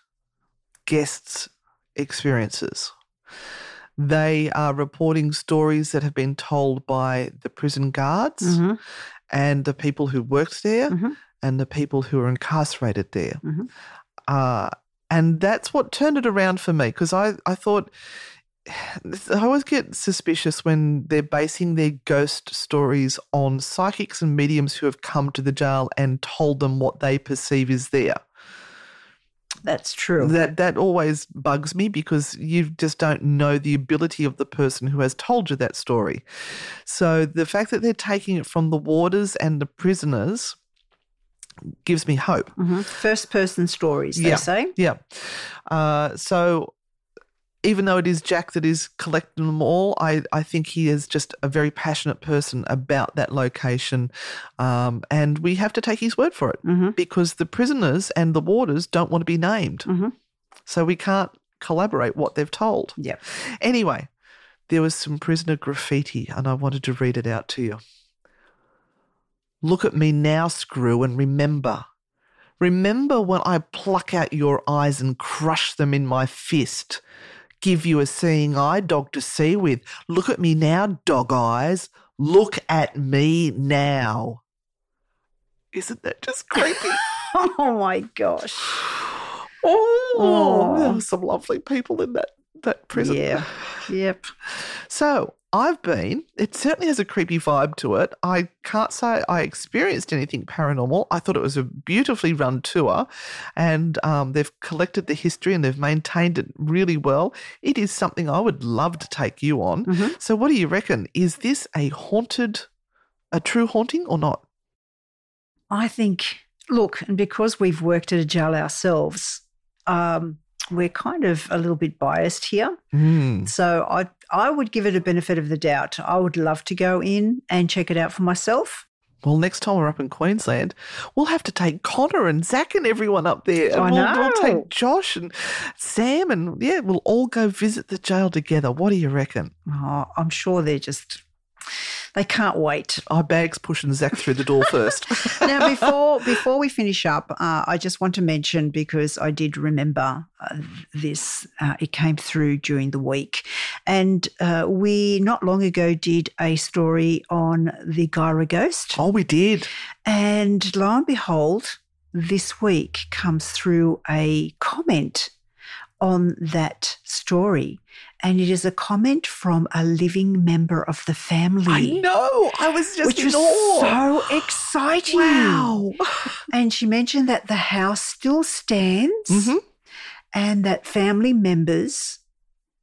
guests' experiences. They are reporting stories that have been told by the prison guards Mm-hmm. and the people who worked there Mhm. and the people who are incarcerated there. Mhm. Uh, and that's what turned it around for me because I, I thought [SIGHS] I always get suspicious when they're basing their ghost stories on psychics and mediums who have come to the jail and told them what they perceive is there. That's true. That that always bugs me because you just don't know the ability of the person who has told you that story. So the fact that they're taking it from the warders and the prisoners gives me hope. hmm First person stories, they Yeah. say. Yeah. Uh, so even though it is Jack that is collecting them all, I, I think he is just a very passionate person about that location. Um, and we have to take his word for it Mm-hmm. because the prisoners and the warders don't want to be named. Mhm. So we can't collaborate what they've told. Yep. Anyway, there was some prisoner graffiti, and I wanted to read it out to you. Look at me now, Screw, and remember. Remember when I pluck out your eyes and crush them in my fist. Give you a seeing eye, dog to see with. Look at me now, dog eyes. Look at me now. Isn't that just creepy? [LAUGHS] Oh my gosh. oh, Oh. there were some lovely people in that, that prison. Yeah. Yep. So I've been, it certainly has a creepy vibe to it. I can't say I experienced anything paranormal. I thought it was a beautifully run tour and um, they've collected the history and they've maintained it really well. It is something I would love to take you on. Mhm. So, what do you reckon? Is this a haunted, a true haunting or not? I think, look, and because we've worked at a jail ourselves, um, we're kind of a little bit biased here. Mm. So I, I would give it a benefit of the doubt. I would love to go in and check it out for myself. Well, next time we're up in Queensland, we'll have to take Connor and Zach and everyone up there. And I we'll, we'll know. take Josh and Sam and yeah, we'll all go visit the jail together. What do you reckon? Oh, I'm sure they're just, they can't wait. Our bag's pushing Zach through the door first. [LAUGHS] now, before before we finish up, uh, I just want to mention because I did remember uh, this. Uh, it came through during the week, and uh, we not long ago did a story on the Guyra ghost, oh, we did. and lo and behold, this week comes through a comment on that story, and it is a comment from a living member of the family. I know. I was just Which was so exciting. wow. [LAUGHS] And she mentioned that the house still stands Mhm. and that family members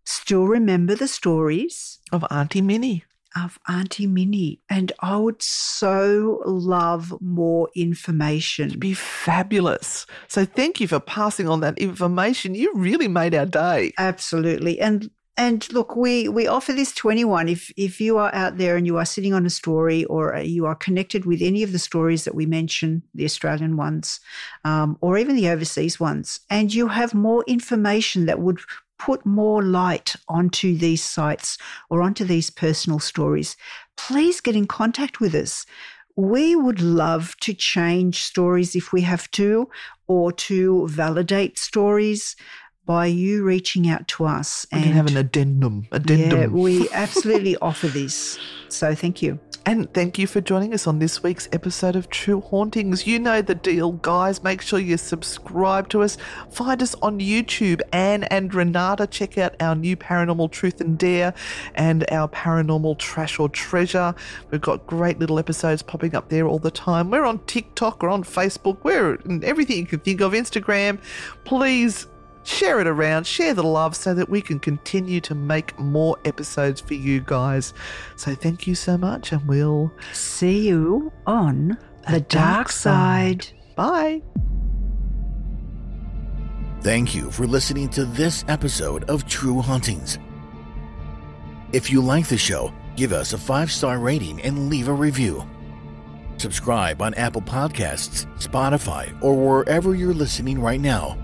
still remember the stories Of Auntie Minnie. Of Auntie Minnie. And I would so love more information. It'd be fabulous. So thank you for passing on that information. You really made our day. Absolutely. And and look, we we offer this to anyone. If if you are out there and you are sitting on a story, or you are connected with any of the stories that we mention, the Australian ones, um, or even the overseas ones, and you have more information that would put more light onto these sites or onto these personal stories, please get in contact with us. We would love to change stories if we have to, or to validate stories by you reaching out to us. We can have an addendum. Addendum. Yeah, we [LAUGHS] absolutely offer this. So thank you. And thank you for joining us on this week's episode of True Hauntings. You know the deal, guys. Make sure you subscribe to us. Find us on YouTube. Anne and Renata, check out our new Paranormal Truth and Dare and our Paranormal Trash or Treasure. We've got great little episodes popping up there all the time. We're on TikTok, we're on Facebook, we're in everything you can think of, Instagram. Please share it around, share the love so that we can continue to make more episodes for you guys. So thank you so much, and we'll see you on the, dark side. Bye. Thank you for listening to this episode of True Hauntings. If you like the show, give us a five star rating and leave a review. Subscribe on Apple Podcasts, Spotify, or wherever you're listening right now.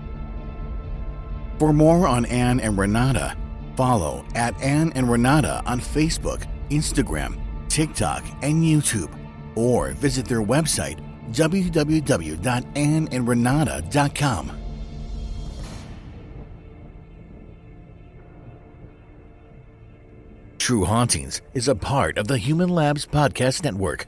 For more on Anne and Renata, follow at Anne and Renata on Facebook, Instagram, TikTok, and YouTube, or visit their website www.anneandrenata.com. True Hauntings is a part of the Human Labs Podcast Network.